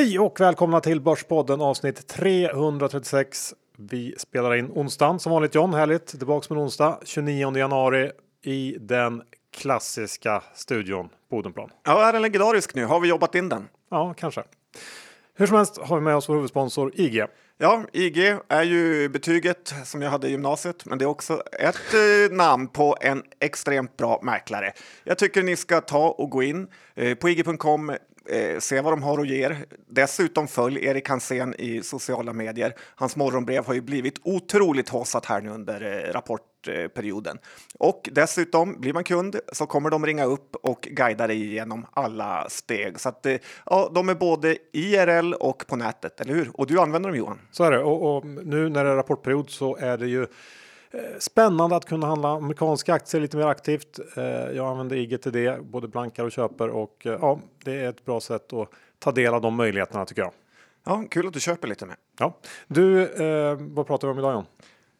Hej och välkomna till Börspodden avsnitt 336. Vi spelar in onsdagen som vanligt John, härligt. Tillbaks med onsdag 29 januari i den klassiska studion på Odenplan. Ja, är den legendarisk nu? Har vi jobbat in den? Ja, kanske. Hur som helst har vi med oss vår huvudsponsor IG. Ja, IG är ju betyget som jag hade i gymnasiet, men det är också ett eh, namn på en extremt bra mäklare. Jag tycker ni ska ta och gå in eh, på IG.com, eh, se vad de har att ge er. Dessutom följ Erik Hansén i sociala medier. Hans morgonbrev har ju blivit otroligt haussat här nu under eh, rapportperioden. Och dessutom, blir man kund så kommer de ringa upp och guida dig igenom alla steg. Så att eh, ja, de är både IRL och på nätet, eller hur? Och du använder dem Johan? Så är det och, och nu när det är rapportperiod så är det ju Spännande att kunna handla amerikanska aktier lite mer aktivt. Eh, Jag använder IG till det, både blankar och köper och eh, ja, det är ett bra sätt att ta del av de möjligheterna tycker jag. Ja, kul att du köper lite med. Ja. Du, eh, vad pratar vi om idag John?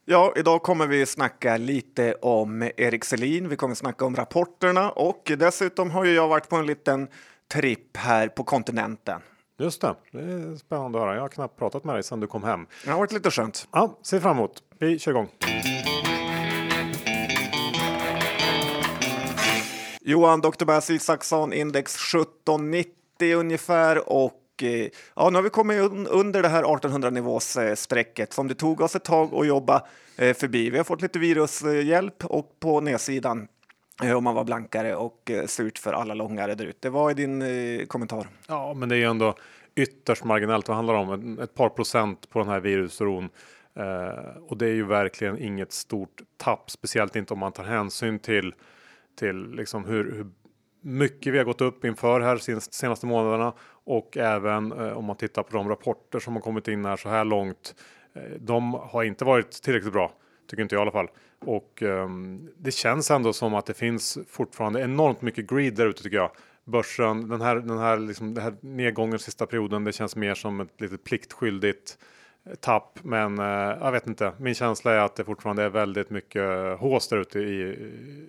Ja, idag kommer vi snacka lite om Erik Selin. Vi kommer snacka om rapporterna och dessutom har ju jag varit på en liten tripp här på kontinenten. Just det, det är spännande att höra. Jag har knappt pratat med dig sedan du kom hem. Det har varit lite skönt. Ja, se fram emot. Vi kör igång. Johan, Dr. Bass Isaksson, index 1790 ungefär och eh, ja, nu har vi kommit un under det här 1800 nivås eh, strecket som det tog oss ett tag att jobba eh, förbi. Vi har fått lite virushjälp och på nedsidan Eh, om man var blankare och eh, surt för alla långare där ute. Vad är din eh, kommentar? Ja, men det är ju ändå ytterst marginellt. Vad handlar det om? Ett, par procent på den här virusron Eh, och det är ju verkligen inget stort tapp, speciellt inte om man tar hänsyn till till liksom hur, hur mycket vi har gått upp inför här senaste, senaste månaderna och även eh, om man tittar på de rapporter som har kommit in här så här långt. Eh, de har inte varit tillräckligt bra, tycker inte jag i alla fall. Och um, det känns ändå som att det finns fortfarande enormt mycket greed där ute tycker jag. Börsen, den här, den här, liksom, den här nedgången sista perioden, det känns mer som ett lite pliktskyldigt tapp. Men eh, jag vet inte, min känsla är att det fortfarande är väldigt mycket hås där ute i,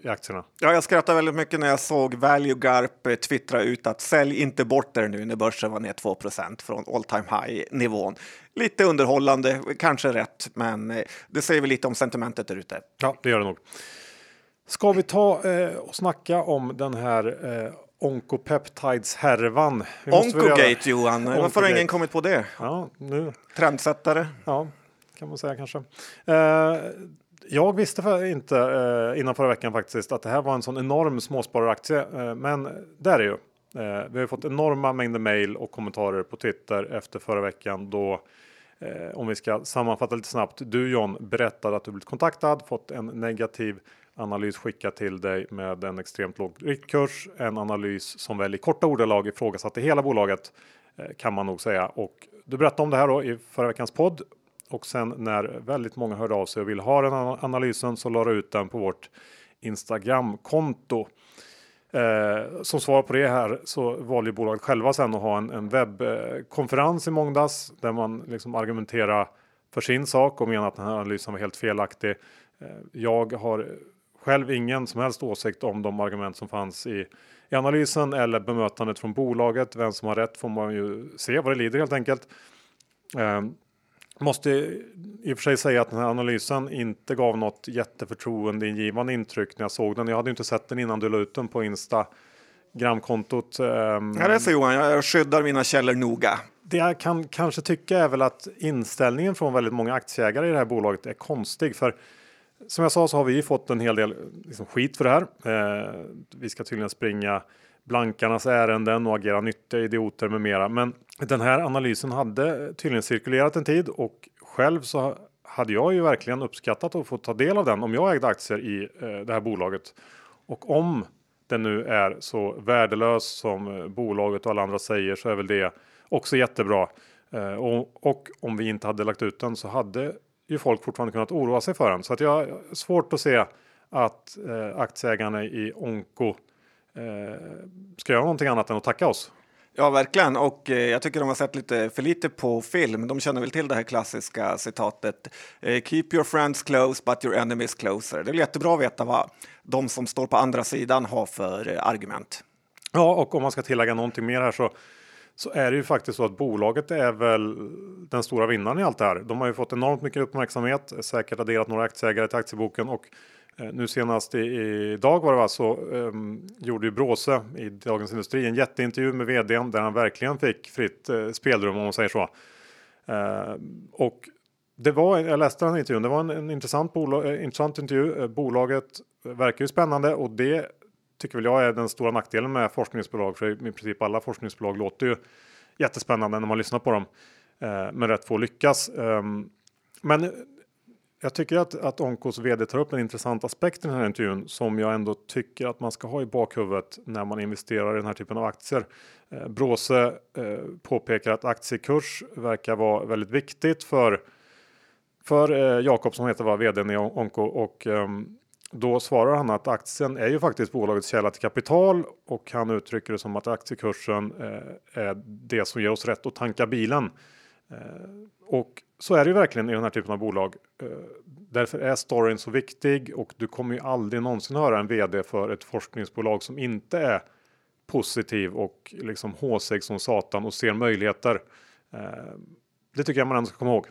i aktierna. Ja, jag skrattade väldigt mycket när jag såg Value Garp eh, twittra ut att sälj inte bort er nu när börsen var ner 2% från all time high nivån. Lite underhållande, kanske rätt, men eh, det säger väl lite om sentimentet där ute. Ja, det gör det nog. Ska vi ta eh, och snacka om den här eh, Oncopeptides-härvan? Oncogate Johan, varför har ingen kommit på det? Ja, nu Trendsättare. Ja, kan man säga kanske. Eh, jag visste för inte eh, innan förra veckan faktiskt att det här var en sån enorm småspararaktie. Eh, men det är det ju. Eh, vi har fått enorma mängder mejl och kommentarer på Twitter efter förra veckan då eh, om vi ska sammanfatta lite snabbt. Du John berättade att du blivit kontaktad, fått en negativ analys skickad till dig med en extremt låg riktkurs. En analys som väl i korta ordalag ifrågasatte hela bolaget eh, kan man nog säga. Och du berättade om det här då i förra veckans podd och sen när väldigt många hörde av sig och ville ha den analysen så la du ut den på vårt Instagramkonto. Eh, som svar på det här så valde ju bolaget själva sen att ha en, en webbkonferens i måndags där man liksom argumenterar för sin sak och menar att den här analysen var helt felaktig. Eh, jag har själv ingen som helst åsikt om de argument som fanns i, i analysen eller bemötandet från bolaget. Vem som har rätt får man ju se vad det lider helt enkelt. Eh, Måste i och för sig säga att den här analysen inte gav något jätteförtroendeingivande intryck när jag såg den. Jag hade inte sett den innan du la ut den på Instagramkontot. Ehm, Ja, det är så Johan, jag skyddar mina källor noga. Det jag kan kanske tycka är väl att inställningen från väldigt många aktieägare i det här bolaget är konstig. För som jag sa så har vi ju fått en hel del liksom, skit för det här. Eh, vi ska tydligen springa blankarnas ärenden och agera nyttiga idioter med mera. Men den här analysen hade tydligen cirkulerat en tid och själv så hade jag ju verkligen uppskattat att få ta del av den om jag ägde aktier i eh, det här bolaget. Och om den nu är så värdelös som eh, bolaget och alla andra säger så är väl det också jättebra. Eh, och, och om vi inte hade lagt ut den så hade ju folk fortfarande kunnat oroa sig för den. Så att jag har svårt att se att eh, aktieägarna i Onko eh, ska göra någonting annat än att tacka oss. Ja, verkligen. Och eh, jag tycker de har sett lite för lite på film. De känner väl till det här klassiska citatet. Eh, Keep your friends close but your enemies closer. Det är jättebra att veta vad de som står på andra sidan har för eh, argument. Ja, och om man ska tillägga någonting mer här så så är det ju faktiskt så att bolaget är väl den stora vinnaren i allt det här. De har ju fått enormt mycket uppmärksamhet, säkert adderat några aktieägare till aktieboken och eh, nu senast i, dag var det va, så um, gjorde ju Bråse i Dagens Industri en jätteintervju med vdn där han verkligen fick fritt uh, spelrum om man säger så. Uh, och det var, jag läste den intervjun, det var en, en intressant, bolag, intressant intervju. Bolaget verkar ju spännande och det tycker väl jag är den stora nackdelen med forskningsbolag. För i princip alla forskningsbolag låter ju jättespännande när man lyssnar på dem. Eh, men rätt få lyckas. Eh, men jag tycker att, att Onkos vd tar upp en intressant aspekt i den här intervjun som jag ändå tycker att man ska ha i bakhuvudet när man investerar i den här typen av aktier. Eh, Bråse eh, påpekar att aktiekurs verkar vara väldigt viktigt för för eh, Jakob som heter var vd i Onko och um, då svarar han att aktien är ju faktiskt bolagets källa till kapital och han uttrycker det som att aktiekursen eh, är det som ger oss rätt att tanka bilen. Eh, och så är det ju verkligen i den här typen av bolag. Eh, därför är storyn så viktig och du kommer ju aldrig någonsin höra en vd för ett forskningsbolag som inte är positiv och liksom håsig som satan och ser möjligheter. Eh, det tycker jag man ändå ska komma ihåg.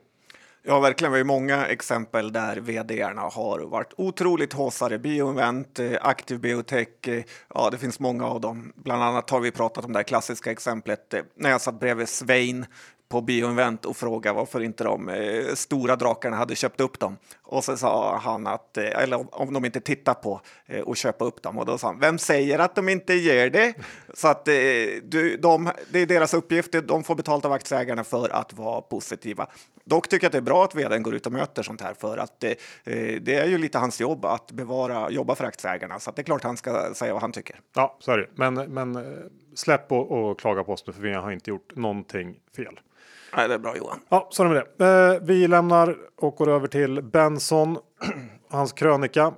Ja, verkligen. Vi har många exempel där vdarna har varit otroligt håsare. Bioinvent, eh, Aktiv Biotech, eh, ja, det finns många av dem. Bland annat har vi pratat om det här klassiska exemplet eh, när jag satt bredvid Svein på Bioinvent och frågade varför inte de eh, stora drakarna hade köpt upp dem. Och så sa han att, eh, eller om de inte tittar på eh, och köpa upp dem. Och då sa han, vem säger att de inte gör det? Så att eh, du, de, det är deras uppgift, de får betalt av aktieägarna för att vara positiva. Dock tycker jag att det är bra att vdn går ut och möter sånt här för att eh, eh, det är ju lite hans jobb att bevara, jobba för aktieägarna. Så det är klart han ska säga vad han tycker. Ja, så är det. Men, men eh, släpp och, och klaga på oss nu för vi har inte gjort någonting fel. Nej, det är bra Johan. Ja, så är det med det. Eh, vi lämnar och går över till Benson, hans krönika.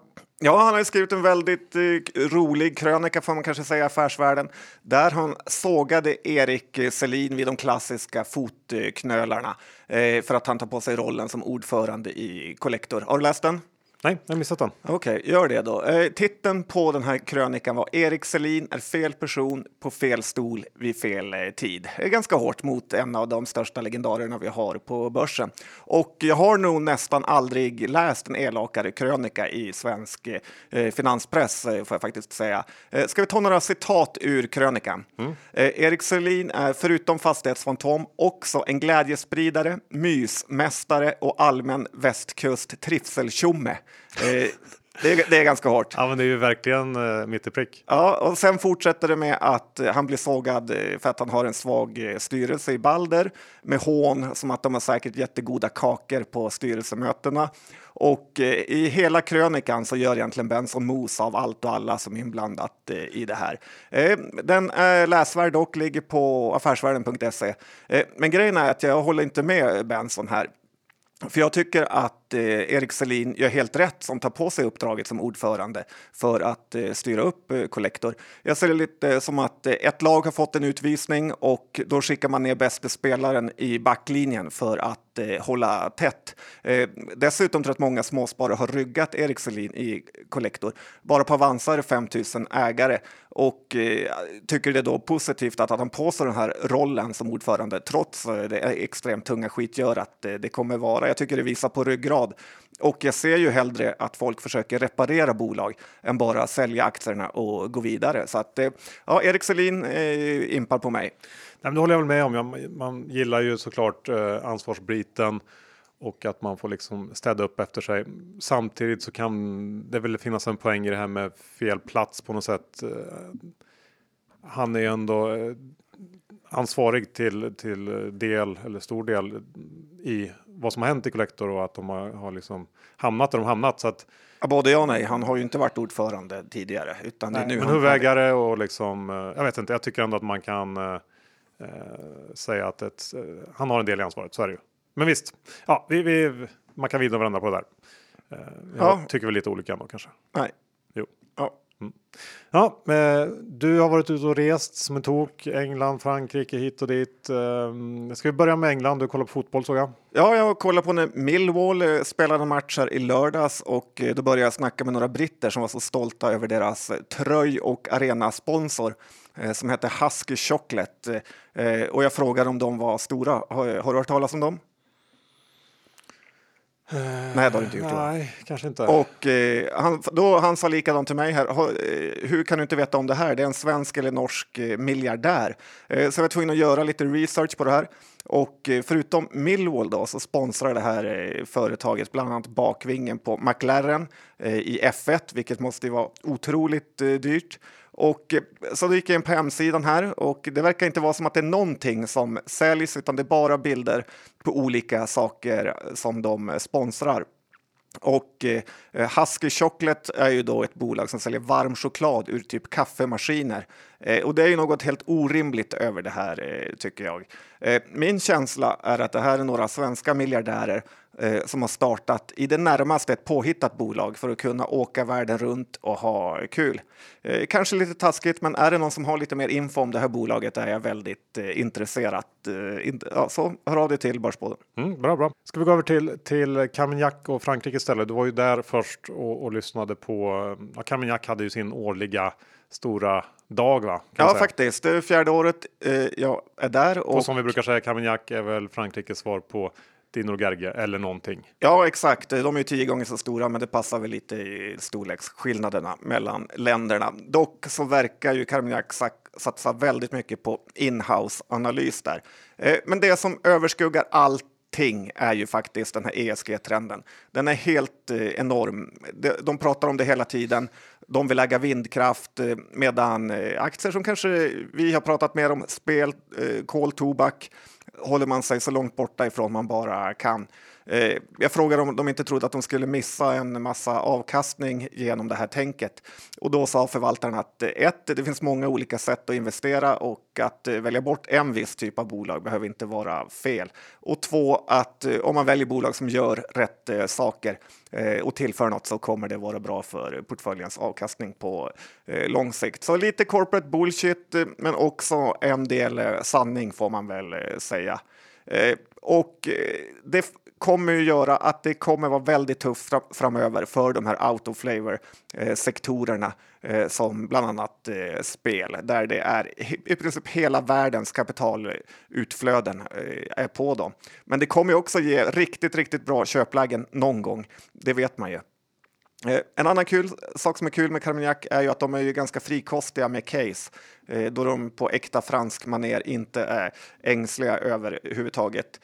Ja, han har skrivit en väldigt eh, rolig krönika får man kanske säga affärsvärlden där han sågade Erik Selin vid de klassiska fotknölarna eh, för att han tar på sig rollen som ordförande i Collector. Har du läst den? Nej, jag har missat den. Okej, okay, gör det då. Eh, titeln på den här krönikan var Erik Selin är fel person på fel stol vid fel eh, tid. Det är ganska hårt mot en av de största legendarerna vi har på börsen. Och jag har nog nästan aldrig läst en elakare krönika i svensk eh, finanspress, eh, får jag faktiskt säga. Eh, ska vi ta några citat ur krönikan? Mm. Eh, Erik Selin är förutom fastighetsfantom också en glädjespridare, mysmästare och allmän västkust trivseltjomme. Eh, det är, det är, ganska hårt. Ja, men det är ju verkligen uh, mitt i prick. Ja, och sen fortsätter det med att uh, han blir sågad uh, för att han har en svag styrelse i Balder med hån som att de har säkert jättegoda kakor på styrelsemötena. Och i hela krönikan så gör egentligen Benson mos av allt och alla som är inblandat i det här. den är läsvärd och ligger på affärsvärlden.se. men grejen är att jag håller inte med Benson här. För jag tycker att eh, Erik Selin gör helt rätt som tar på sig uppdraget som ordförande för att eh, styra upp eh, Collector. Jag ser det lite eh, som att eh, ett lag har fått en utvisning och då skickar man ner bästa spelaren i backlinjen för att eh, hålla tätt. Eh, dessutom tror jag att många småsparare har ryggat Erik Selin i Collector. Bara på Avanza är det 5 000 ägare och eh, tycker det är då positivt att, att han på sig den här rollen som ordförande trots eh, det extremt tunga skitgörat eh, det kommer vara. Jag tycker det visar på ryggrad och jag ser ju hellre att folk försöker reparera bolag än bara sälja aktierna och gå vidare. Så att eh, ja, Erik Selin eh, impar på mig. Nej, det håller jag väl med om. Man gillar ju såklart eh, ansvarsbiten och att man får liksom städa upp efter sig. Samtidigt så kan det väl finnas en poäng i det här med fel plats på något sätt. Eh, han är ju ändå eh, ansvarig till, till del eller stor del i vad som har hänt i Collector och att de har, har liksom hamnat där de hamnat. Så att, ja, både ja och nej. Han har ju inte varit ordförande tidigare. Utan nej, det är nu men huvudägare och liksom, eh, jag vet inte, jag tycker ändå att man kan eh, säga att ett, han har en del i ansvaret, så är det ju. Men visst, ja, vi, vi, man kan vrida varandra på det där. Eh, jag ja. tycker väl lite olika ändå kanske. Nej. Mm. Ja, eh, du har varit ute och rest som en tok. England, Frankrike, hit och dit. Eh, ska vi börja med England? Du kollar på fotboll såg jag. Ja, jag kollade på när Millwall eh, spelade matcher i lördags och då började jag snacka med några britter som var så stolta över deras tröj och arenasponsor. som hette Husky Chocolate. Och jag frågade om de var stora. Har du hört talas om dem? Eh, Nej, det har du inte gjort. Nej, kanske inte. Och eh, han, då, han sa likadant till mig här. "Ha- eh, Hur kan du inte veta om det här? Det är en svensk eller norsk eh, miljardär. Eh, så jag var tvungen att göra lite research på det här. Och eh, förutom Millwall då, så sponsrar det här företaget bland annat bakvingen på McLaren i F1, vilket måste vara otroligt dyrt. Och eh, så då gick jag in på hemsidan här och det verkar inte vara som att det är någonting som säljs utan det är bara bilder på olika saker som de sponsrar. Och eh, Husky Chocolate är ju då ett bolag som säljer varm choklad ur typ kaffemaskiner. Eh, och det är ju något helt orimligt över det här eh, tycker jag. Eh, min känsla är att det här är några svenska miljardärer eh, som har startat i det närmaste ett påhittat bolag för att kunna åka världen runt och ha kul. Eh, kanske lite taskigt, men är det någon som har lite mer info om det här bolaget är jag väldigt eh, intresserad. Eh, in, ja, så hör av dig till Börsbåden. Mm, bra, bra. Ska vi gå över till, till Carmignac och Frankrike istället? Du var ju där först och, och lyssnade på. Ja, Carmignac hade ju sin årliga stora dag, va? Ja, säga. faktiskt. Det är fjärde året eh, jag är där. Och Och, som vi brukar säga, Carmignac är väl Frankrikes svar på i Norrgärge eller någonting. ja, exakt. De är ju tio gånger så stora, men det passar väl lite i storleksskillnaderna mellan länderna. Dock så verkar ju Carmignac satsa väldigt mycket på inhouse-analys där. Eh, men det som överskuggar allting är ju faktiskt den här ESG-trenden. Den är helt eh, enorm. De, de pratar om det hela tiden. De vill äga vindkraft eh, medan eh, aktier som kanske vi har pratat mer om, spel, eh, kol, tobak, håller man sig så långt borta ifrån man bara kan. Eh, jag frågade om de inte trodde att de skulle missa en massa avkastning genom det här tänket. Och då sa förvaltaren att eh, ett, det finns många olika sätt att investera och att eh, välja bort en viss typ av bolag behöver inte vara fel. Och två, att om man väljer bolag som gör rätt saker och tillför något så kommer det vara bra för portföljens avkastning på lång sikt. Så lite corporate bullshit, men också en del sanning får man väl säga. Och det kommer ju göra att det kommer vara väldigt tufft framöver för de här out of flavor sektorerna eh, som bland annat eh, spel där det är i princip hela världens kapitalutflöden eh, är på dem. Men det kommer ju också ge riktigt, riktigt bra köplägen någon gång. Det vet man ju. En annan kul sak som är kul med Carmignac är ju att de är ju ganska frikostiga med case då de på äkta fransk maner inte är ängsliga överhuvudtaget.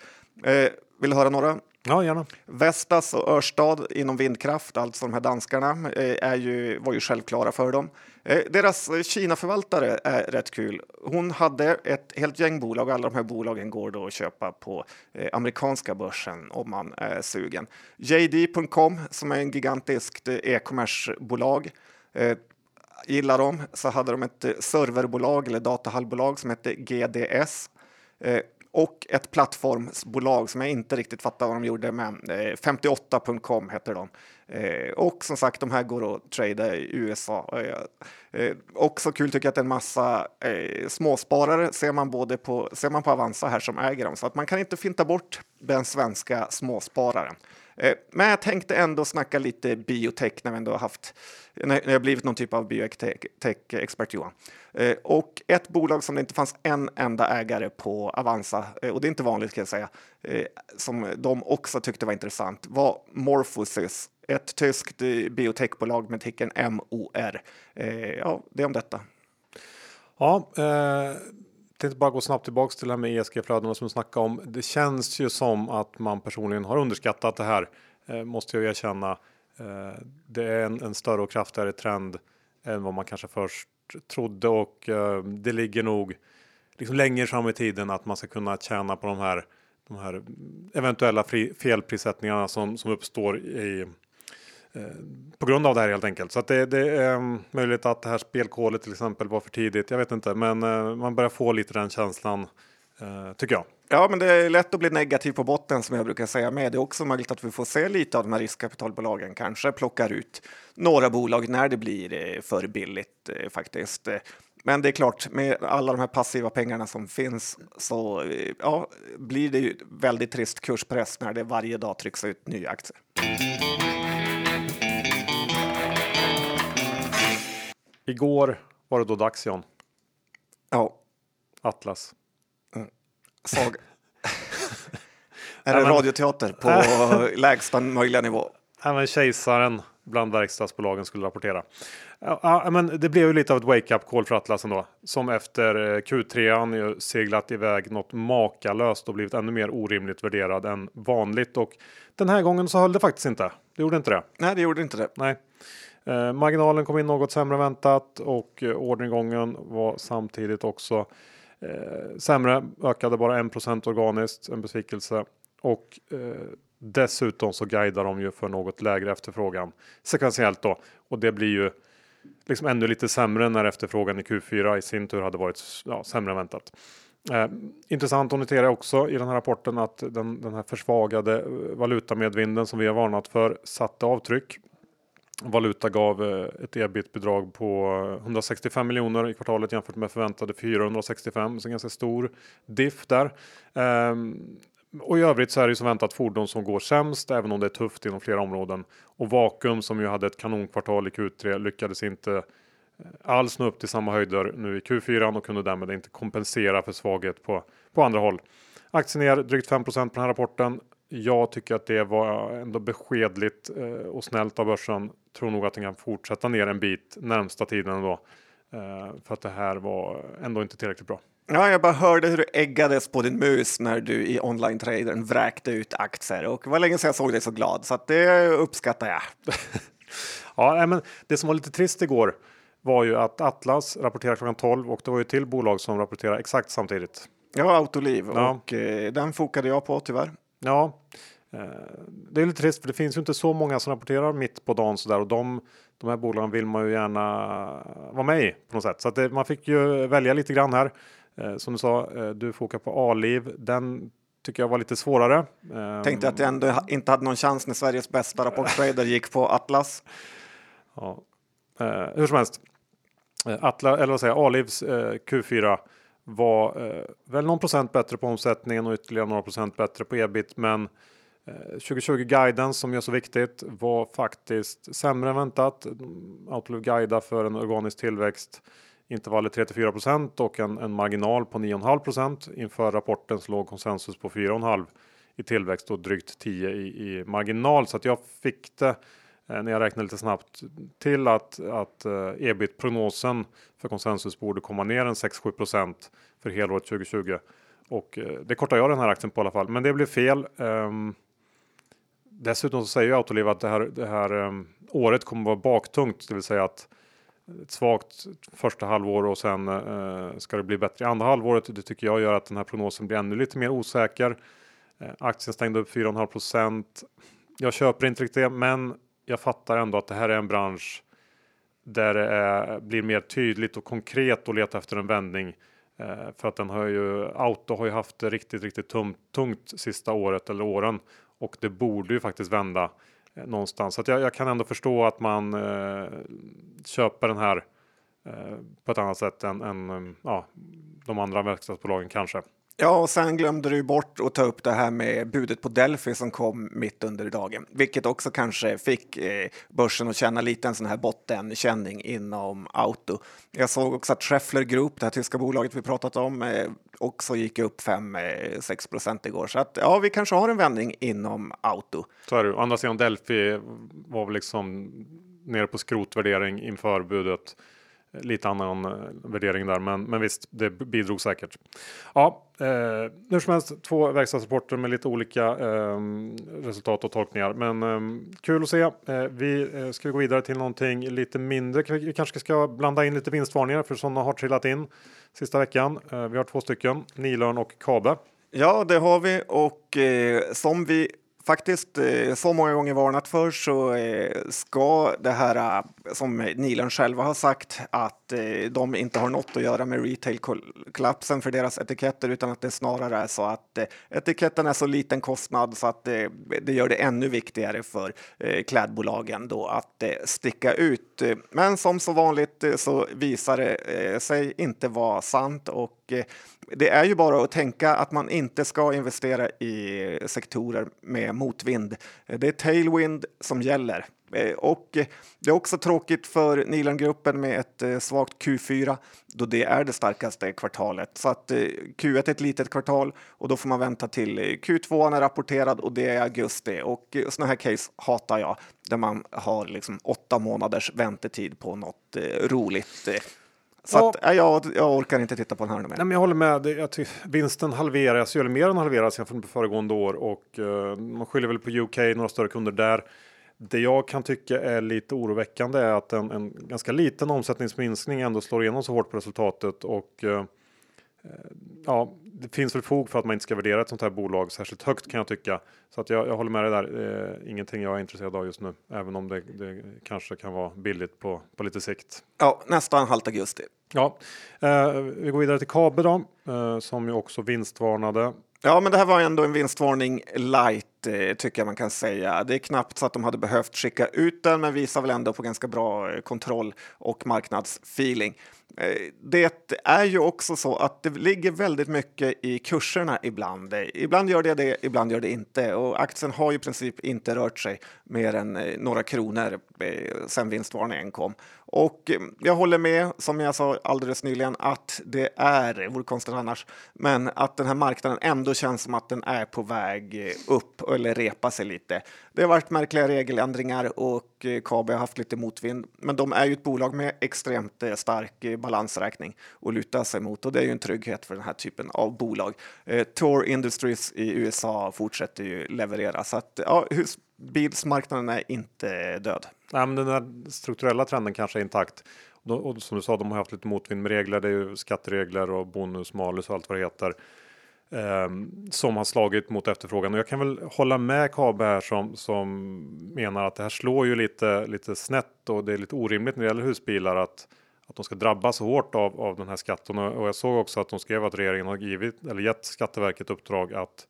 Vill du höra några? Ja, gärna. Vestas och Örstad inom vindkraft, alltså de här danskarna, eh, är ju, var ju självklara för dem. Eh, deras Kina-förvaltare är rätt kul. Hon hade ett helt gäng bolag och alla de här bolagen går då att köpa på eh, amerikanska börsen om man är sugen. JD.com som är en gigantiskt e-commercebolag Gillar de så hade de ett serverbolag eller datahallbolag som hette GDS. Och ett plattformsbolag som jag inte riktigt fattar vad de gjorde, med. Eh, 58.com heter de. Eh, och som sagt, de här går att trada i USA. Eh, också kul tycker jag att det är en massa småsparare ser man både på, ser man på Avanza här som äger dem, så att man kan inte finta bort den svenska småspararen. Eh, men jag tänkte ändå snacka lite biotech när vi ändå haft, när jag blivit någon typ av biotech-expert Johan. Eh, och ett bolag som det inte fanns en enda ägare på Avanza, eh, och det är inte vanligt kan jag säga, som de också tyckte var intressant, var Morphosis, ett tyskt biotechbolag med tickern MOR. Ja, det är om detta. Ja, eh, tänkte bara gå snabbt tillbaks till det här med ESG-flödena som du snackade om. Det känns ju som att man personligen har underskattat det här, eh, måste jag erkänna. Eh, det är en, en större och kraftigare trend än vad man kanske först trodde och eh, det ligger nog liksom längre fram i tiden att man ska kunna tjäna på de här, de här eventuella fri, felprissättningarna som, som uppstår i, på grund av det här helt enkelt. Så att det, det är ehm, möjligt att det här spelkolet till exempel var för tidigt. Jag vet inte, men eh, man börjar få lite den känslan eh, tycker jag. Ja, men det är lätt att bli negativ på botten som jag brukar säga med. Det är också möjligt att vi får se lite av de här riskkapitalbolagen kanske plockar ut några bolag när det blir eh, för billigt faktiskt. Men det är klart, med alla de här passiva pengarna som finns så ja, blir det ju väldigt trist kurspress när det varje dag trycks ut nya aktier. Igår var det då dags John. Ja, Atlas. svag. är det radioteater på lägsta möjliga nivå? Även kejsaren bland verkstadsbolagen skulle rapportera. Ja, ja, men det blev ju lite av ett wake-up call för Atlas ändå. Som efter eh, Q3 ju seglat iväg något makalöst och blivit ännu mer orimligt värderad än vanligt. Och den här gången så höll det faktiskt inte. Det gjorde inte det. Nej, det gjorde inte det. Nej. Eh, marginalen kom in något sämre än väntat och eh, orderingången var samtidigt också eh, sämre. Ökade bara 1 organiskt, en besvikelse. Och eh, dessutom så guidar de ju för något lägre efterfrågan sekventiellt då. Och det blir ju liksom ännu lite sämre när efterfrågan i Q4 i sin tur hade varit ja, sämre än väntat. Eh, intressant att notera också i den här rapporten att den, den här försvagade eh, valutamedvinden som vi har varnat för satte avtryck. Valuta gav eh, ett ebit-bidrag på eh, 165 miljoner i kvartalet jämfört med förväntade 465, så en ganska stor diff där. Ehm, och i övrigt så är det ju som väntat fordon som går sämst, även om det är tufft inom flera områden. Och Vakuum som ju hade ett kanonkvartal i Q3 lyckades inte eh, alls nå upp till samma höjder nu i Q4 och kunde därmed inte kompensera för svaghet på, på andra håll. Aktien ner drygt 5% på den här rapporten. Jag tycker att det var ändå beskedligt eh, och snällt av börsen. Tror nog att den kan fortsätta ner en bit närmsta tiden ändå. Eh, för att det här var ändå inte tillräckligt bra. Ja, jag bara hörde hur du äggades på din mus när du i online-tradern vräkte ut aktier och det var länge sedan jag såg dig så glad så att det uppskattar jag. Ja, men det som var lite trist igår var ju att Atlas rapporterar klockan 12 och det var ju till bolag som rapporterar exakt samtidigt. Ja, Autoliv Ja. och eh, den fokade jag på tyvärr. Ja, eh, det är lite trist för det finns ju inte så många som rapporterar mitt på dagen så där och de, de här bolagen vill man ju gärna vara med i på något sätt. Så att det, man fick ju välja lite grann här. Eh, som du sa, eh, du fokar på A-liv. Den tycker jag var lite svårare. Tänkte att jag ändå inte hade någon chans när Sveriges bästa rapporttrader gick på Atlas. Ja. Hur som helst. Eh, Atla, eller vad säger jag, Alivs eh, Q4 var eh, väl någon procent bättre på omsättningen och ytterligare några procent bättre på ebit. Men eh, 2020 guidance som är så viktigt var faktiskt sämre än väntat. Outlook guida för en organisk tillväxt intervallet 3-4 procent och en, en marginal på 9,5 procent. Inför rapporten så låg konsensus på 4,5 i tillväxt och drygt 10 i, i marginal. Så att jag fick det Eh, när jag räknar lite snabbt till att, att eh, ebit-prognosen för konsensus borde komma ner en 6-7 för helåret 2020. Och eh, det kortar jag den här aktien på i alla fall. Men det blev fel. Ehm, dessutom så säger Autoliv att det här, det här ehm, året kommer vara baktungt, det vill säga att ett svagt första halvår och sen eh, ska det bli bättre i andra halvåret. Det tycker jag gör att den här prognosen blir ännu lite mer osäker. Eh, aktien stängde upp 4,5 procent. Jag köper inte riktigt det, men jag fattar ändå att det här är en bransch där det är, blir mer tydligt och konkret att leta efter en vändning. Eh, för att den har ju, Auto har ju haft det riktigt, riktigt tungt, tungt sista året eller åren och det borde ju faktiskt vända eh, någonstans. Så att jag, jag kan ändå förstå att man eh, köper den här eh, på ett annat sätt än, än eh, ja, de andra verkstadsbolagen kanske. Ja, och sen glömde du bort att ta upp det här med budet på Delphi som kom mitt under dagen, vilket också kanske fick eh, börsen att känna lite en sån här bottenkänning inom auto. Jag såg också att Scheffler Group, det här tyska bolaget vi pratat om, eh, också gick upp 5-6 eh, procent igår. Så att ja, vi kanske har en vändning inom auto. Så är det. Å andra sidan Delphi var väl liksom nere på skrotvärdering inför budet. Lite annan eh, värdering där, men, men visst, det bidrog säkert. Ja, eh, hur som helst, två verkstadsrapporter med lite olika eh, resultat och tolkningar. Men eh, kul att se. Eh, vi eh, ska gå vidare till någonting lite mindre. Vi vi kanske ska blanda in lite vinstvarningar för sådana har trillat in sista veckan. Eh, vi har två stycken, Nilörn och Kabe. Ja, det har vi och eh, som vi faktiskt eh, så många gånger varnat för så eh, ska det här eh, som Nilen själva har sagt att de inte har något att göra med retail-kollapsen för deras etiketter utan att det snarare är så att etiketten är så liten kostnad så att det gör det ännu viktigare för klädbolagen då att sticka ut. Eh, men som så vanligt eh, så visar det eh, sig inte vara sant och det är ju bara att tänka att man inte ska investera i sektorer med motvind. Det är tailwind som gäller. Eh, och det är också tråkigt för Nilan-gruppen med ett eh, svagt Q4 då det är det starkaste kvartalet. Så att Q1 är ett litet kvartal och då får man vänta till Q2 är rapporterad och det är augusti. Och sådana här case hatar jag där man har liksom åtta månaders väntetid på något roligt så ja. att, jag, jag orkar inte titta på den här nu mer. Nej, men jag håller med. Jag vinsten halveras, eller mer än halveras jämfört med föregående år och uh, man skyller väl på UK, några större kunder där. Det jag kan tycka är lite oroväckande är att en, en ganska liten omsättningsminskning ändå slår igenom så hårt på resultatet och uh, ja, det finns väl fog för att man inte ska värdera ett sånt här bolag särskilt högt kan jag tycka. Så att jag, jag håller med dig där. Eh, ingenting jag är intresserad av just nu, även om det, det kanske kan vara billigt på, på lite sikt. Ja, nästan halvt augusti. Ja, eh, vi går vidare till Kabe då, eh, som ju också vinstvarnade. Ja, men det här var ändå en vinstvarning light eh, tycker jag man kan säga. Det är knappt så att de hade behövt skicka ut den, men visar väl ändå på ganska bra eh, kontroll och marknadsfeeling. Eh, det är ju också så att det ligger väldigt mycket i kurserna ibland. Eh, ibland gör det det, ibland gör det inte. Och aktien har ju i princip inte rört sig mer än eh, några kronor sedan sen vinstvarningen kom. Och jag håller med, som jag sa alldeles nyligen, att det är, det vore konstigt annars, men att den här marknaden ändå känns som att den är på väg upp eller repa sig lite. Det har varit märkliga regeländringar och KB har haft lite motvind, men de är ju ett bolag med extremt stark balansräkning att luta sig mot och det är ju en trygghet för den här typen av bolag. Eh, Tor Industries i USA fortsätter ju leverera så att ja, husbilsmarknaden är inte död. Nej, men den här strukturella trenden kanske är intakt. Och som du sa, de har haft lite motvind med regler. Det är ju skatteregler och bonus, malus och allt vad det heter. Eh, som har slagit mot efterfrågan. Och jag kan väl hålla med Kabe här som, som menar att det här slår ju lite, lite snett och det är lite orimligt när det gäller husbilar att att de ska drabbas hårt av, av den här skatten. Och jag såg också att de skrev att regeringen har givit eller gett Skatteverket uppdrag att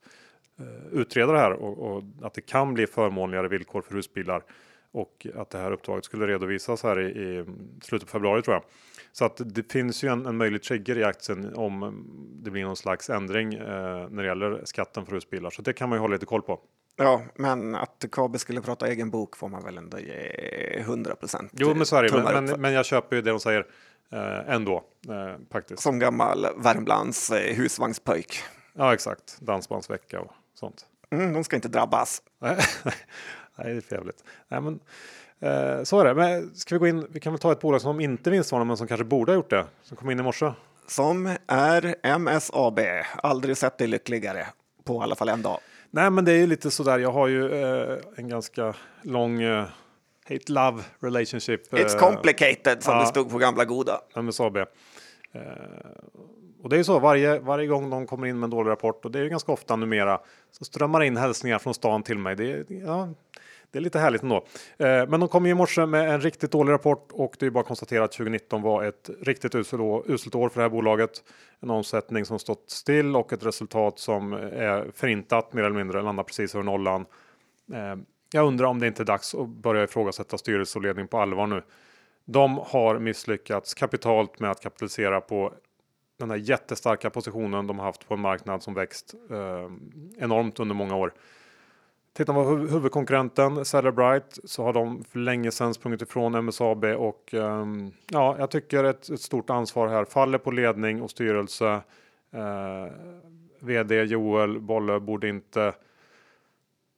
eh, utreda det här och, och, att det kan bli förmånligare villkor för husbilar och att det här uppdraget skulle redovisas här i, i slutet på februari tror jag. Så att det finns ju en, en möjlig trigger i aktien om det blir någon slags ändring eh, när det gäller skatten för husbilar. Så det kan man ju hålla lite koll på. Ja, men att Kabe skulle prata egen bok får man väl ändå ge 100 procent. Jo, men så är det. Men, men, men, jag köper ju det de säger eh, ändå eh, faktiskt. Som gammal Värmlands eh, husvagnspöjk. Ja, exakt. Dansbandsvecka och sånt. Mm, de ska inte drabbas. Nej, det är för jävligt. Nej, men, eh, så är det. Men ska vi gå in? Vi kan väl ta ett bolag som inte vinstvarnar men som kanske borde ha gjort det. Som kom in i morse. Som är MSAB. Aldrig sett det lyckligare på i alla fall en dag. Nej, men det är lite sådär. Jag har ju eh, en ganska lång eh, hate love relationship. It's eh, complicated som ja, det stod på gamla goda. MSAB. Eh, och det är så varje, varje gång de kommer in med en dålig rapport och det är ju ganska ofta numera så strömmar in hälsningar från stan till mig. Det, ja, det är lite härligt ändå. Eh, men de kom i morse med en riktigt dålig rapport och det är bara att konstatera att 2019 var ett riktigt uselt år, uselt år för det här bolaget. En omsättning som stått still och ett resultat som eh, är förintat mer eller mindre, landar precis över nollan. Eh, jag undrar om det inte är dags att börja ifrågasätta styrelse och ledning på allvar nu. De har misslyckats kapitalt med att kapitalisera på den här jättestarka positionen de har haft på en marknad som växt eh, enormt under många år. Tittar man på huvudkonkurrenten Celebrite så har de för länge sedan sprungit ifrån MSAB och um, ja, jag tycker ett, ett, stort ansvar här faller på ledning och styrelse. Uh, VD Joel Bolle borde inte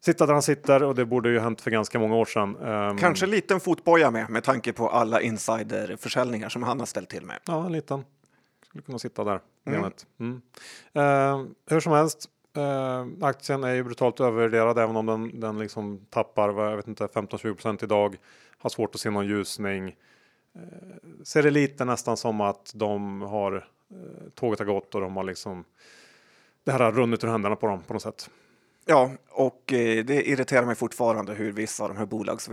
sitta där han sitter och det borde ju hänt för ganska många år sedan. Um, Kanske en liten fotboja med med tanke på alla insiderförsäljningar som han har ställt till med. Ja, en liten. Skulle kunna sitta där. Mm. Mm. Uh, hur som helst, Eh, aktien är ju brutalt övervärderad även om den, den liksom tappar jag vet inte, 15-20% idag. Har svårt att se någon ljusning. Eh, ser det lite nästan som att de har eh, tåget har gått och de har liksom det här har runnit ur händerna på dem på något sätt. Ja, och eh, det irriterar mig fortfarande hur vissa av de här bolags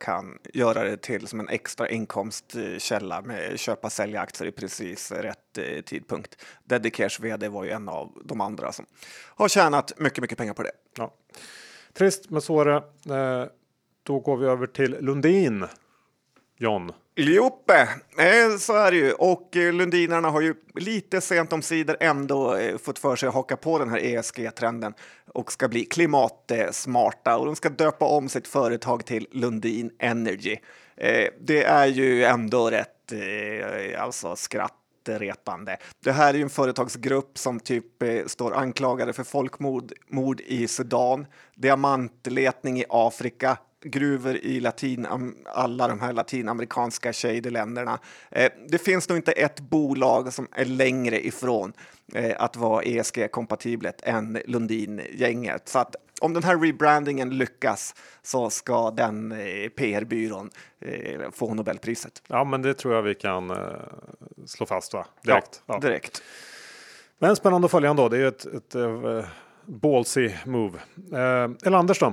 kan göra det till som en extra inkomstkälla med köpa sälja aktier i precis rätt eh, tidpunkt. Dedicares vd var ju en av de andra som har tjänat mycket, mycket pengar på det. Ja. Trist, men så är det. Eh, då går vi över till Lundin. John. Joppe, eh, så är det ju. Och eh, Lundinarna har ju lite sent om sidor ändå eh, fått för sig att haka på den här ESG-trenden och ska bli klimatsmarta och de ska döpa om sitt företag till Lundin Energy. Det är ju ändå rätt alltså skratt. Det här är ju en företagsgrupp som typ eh, står anklagade för folkmord mord i Sudan, diamantletning i Afrika, gruvor i latin, alla de här latinamerikanska shaderländerna. Eh, det finns nog inte ett bolag som är längre ifrån eh, att vara ESG-kompatibelt än Lundin-gänget. Så att om den här rebrandingen lyckas så ska den eh, PR-byrån eh, få Nobelpriset. Ja, men det tror jag vi kan slå fast va? direkt. Ja, direkt. Men spännande att följa ändå. Det är ju ett, ett, ett ballsy move. Eh, Elanders då?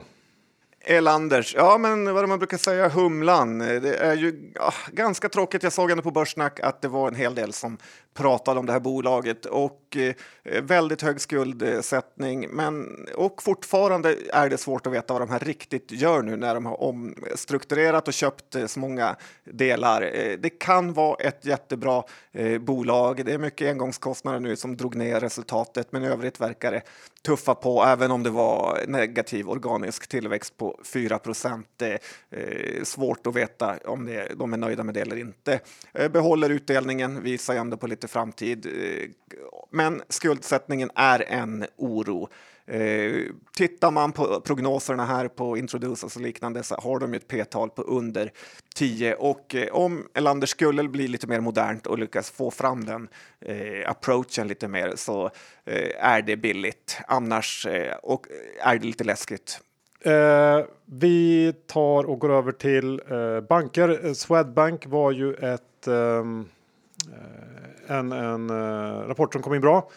Elanders, ja men vad man brukar säga, Humlan. Eh, det är ju ja, ganska tråkigt. Jag såg ändå på Börssnack att det var en hel del som pratade om det här bolaget och eh, väldigt hög skuldsättning. Men, och fortfarande är det svårt att veta vad de här riktigt gör nu när de har omstrukturerat och köpt eh, så många delar. Eh, det kan vara ett jättebra bolag. Det är mycket engångskostnader nu som drog ner resultatet, men i övrigt verkar det tuffa på, även om det var negativ organisk tillväxt på 4 procent. Svårt att veta om det, de är nöjda med det eller inte. Behåller utdelningen, visar ändå på lite framtid. Eh, men skuldsättningen är en oro. Eh, tittar man på prognoserna här på Introducers och liknande så har de ett p-tal på under 10 och eh, om Elander skulle bli lite mer modernt och lyckas få fram den eh, approachen lite mer så eh, är det billigt. Annars eh, och är det lite läskigt. Eh, vi tar och går över till banker. Swedbank var ju ett ehm, Eh, en, en eh, rapport som kom in bra.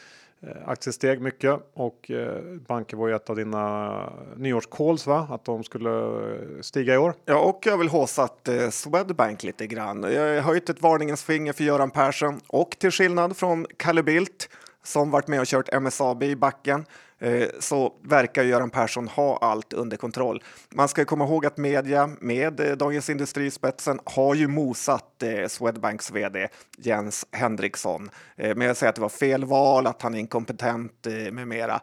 Eh, Aktien steg mycket och banker banken var ju ett av dina nyårscalls va? Att de skulle stiga i år. Ja, och jag vill håsat Swedbank lite grann. Jag har höjt ett varningens finger för Göran Persson och till skillnad från Kalle Bildt som varit med och kört MSAB i backen Eh, så verkar Göran Persson ha allt under kontroll. Man ska komma ihåg att media med eh, Dagens Industri i spetsen har ju mosat eh, Swedbanks vd Jens Henriksson med att säga att det var fel val, att han är inkompetent med mera.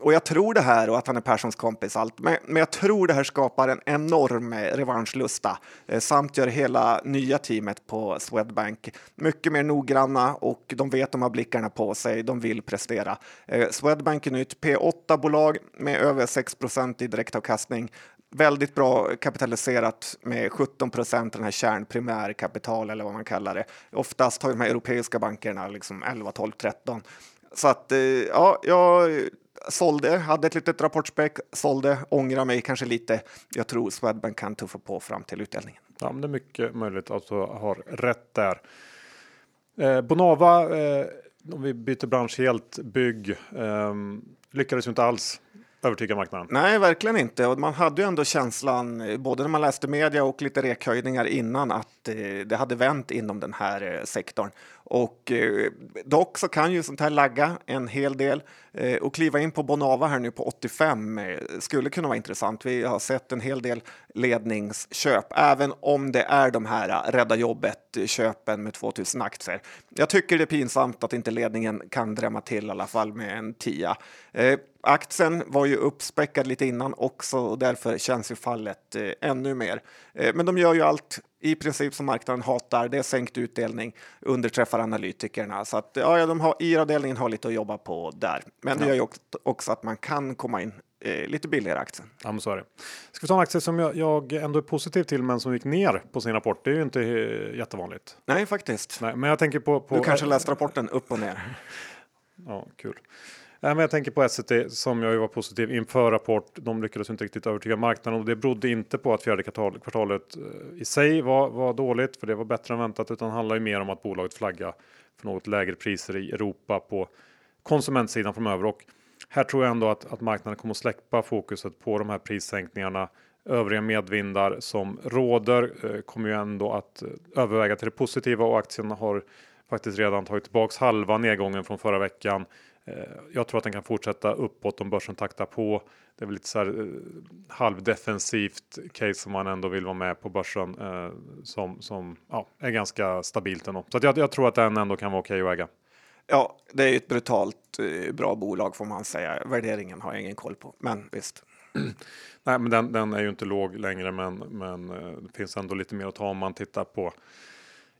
Och jag tror det här och att han är Perssons kompis allt, men jag tror det här skapar en enorm revanschlusta samt gör hela nya teamet på Swedbank mycket mer noggranna och de vet de har blickarna på sig. De vill prestera. Swedbank är nytt. P8-bolag med över 6% i direktavkastning. Väldigt bra kapitaliserat med 17 procent den här kärnprimärkapital eller vad man kallar det. Oftast har de här europeiska bankerna liksom 11, 12, 13. Så att eh, ja, jag sålde, hade ett litet rapportspeck, sålde, ångrar mig kanske lite. Jag tror Swedbank kan tuffa på fram till utdelningen. Ja, men det är mycket möjligt att du har rätt där. Eh, Bonava, eh, om vi byter bransch helt, bygg. Eh, lyckades ju inte alls övertyga marknaden. Nej, verkligen inte. Och man hade ju ändå känslan, både när man läste media och lite rekhöjningar innan, att eh, det hade vänt inom den här eh, sektorn. Och eh, dock så kan ju sånt här lagga en hel del eh, och kliva in på Bonava här nu på 85 eh, skulle kunna vara intressant. Vi har sett en hel del ledningsköp, även om det är de här eh, rädda jobbet köpen med 2000 aktier. Jag tycker det är pinsamt att inte ledningen kan drämma till i alla fall med en tia. Eh, Eh, aktien var ju uppspäckad lite innan också och därför känns ju fallet eh, ännu mer. men de gör ju allt i princip som marknaden hatar. Det är sänkt utdelning, underträffar analytikerna. Så att ja, de har, IR-avdelningen har lite att jobba på där. Men det ja. gör ju också att man kan komma in eh, lite billigare aktien. Ja, men så är det. Ska vi ta en aktie som jag, jag, ändå är positiv till men som gick ner på sin rapport. Det är ju inte eh, jättevanligt. Nej, faktiskt. Nej, men jag tänker på, på... Du kanske läst rapporten upp och ner. ja, kul. Nej, men jag tänker på SCT eh, som jag var positiv inför rapport. De lyckades inte riktigt övertyga marknaden och det berodde inte på att fjärde kvartalet eh, i sig var, var dåligt, för det var bättre än väntat, utan handlar ju mer om att bolaget flaggar för något lägre priser i Europa på konsumentsidan framöver. Och här tror jag ändå att, att marknaden kommer att släppa fokuset på de här prissänkningarna. Övriga medvindar som råder eh, kommer ju ändå att eh, överväga till det positiva och aktien har faktiskt redan tagit tillbaks halva nedgången från förra veckan jag tror att den kan fortsätta uppåt om börsen taktar på. Det är väl lite så här halvdefensivt case som man ändå vill vara med på börsen som, som ja, är ganska stabilt ändå. Så jag, jag tror att den ändå kan vara okej okay att äga. Ja, det är ett brutalt bra bolag får man säga. Värderingen har jag ingen koll på, men visst. Nej, men den, den, är ju inte låg längre, men, men eh, det finns ändå lite mer att ta om man tittar på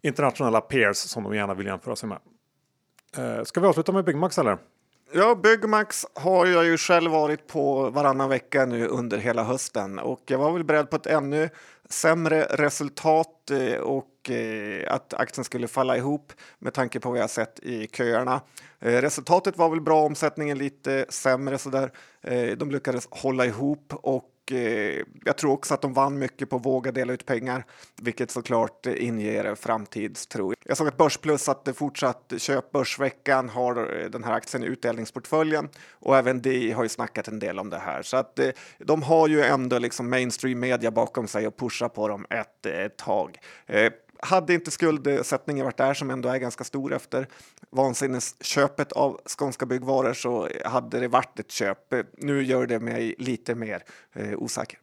internationella peers som de gärna vill jämföra sig med. Eh, ska vi avsluta med Byggmax eller? Ja, Byggmax har jag ju själv varit på varannan vecka nu under hela hösten och jag var väl beredd på ett ännu sämre resultat eh, och eh, att aktien skulle falla ihop med tanke på vad jag sett i köerna. Eh, resultatet var väl bra, omsättningen lite sämre så där. De lyckades hålla ihop och Eh, jag tror också att de vann mycket på att våga dela ut pengar, vilket såklart inger framtidstro. Jag såg att Börsplus att det fortsatt köp Börsveckan har den här aktien i utdelningsportföljen och även de har ju snackat en del om det här så att eh, de har ju ändå liksom mainstream media bakom sig och pushar på dem ett, ett tag. Eh, hade inte skuldsättningen varit där, som ändå är ganska stor efter vansinnesköpet av Skånska Byggvaror, så hade det varit ett köp. Nu gör det mig lite mer eh, osäker.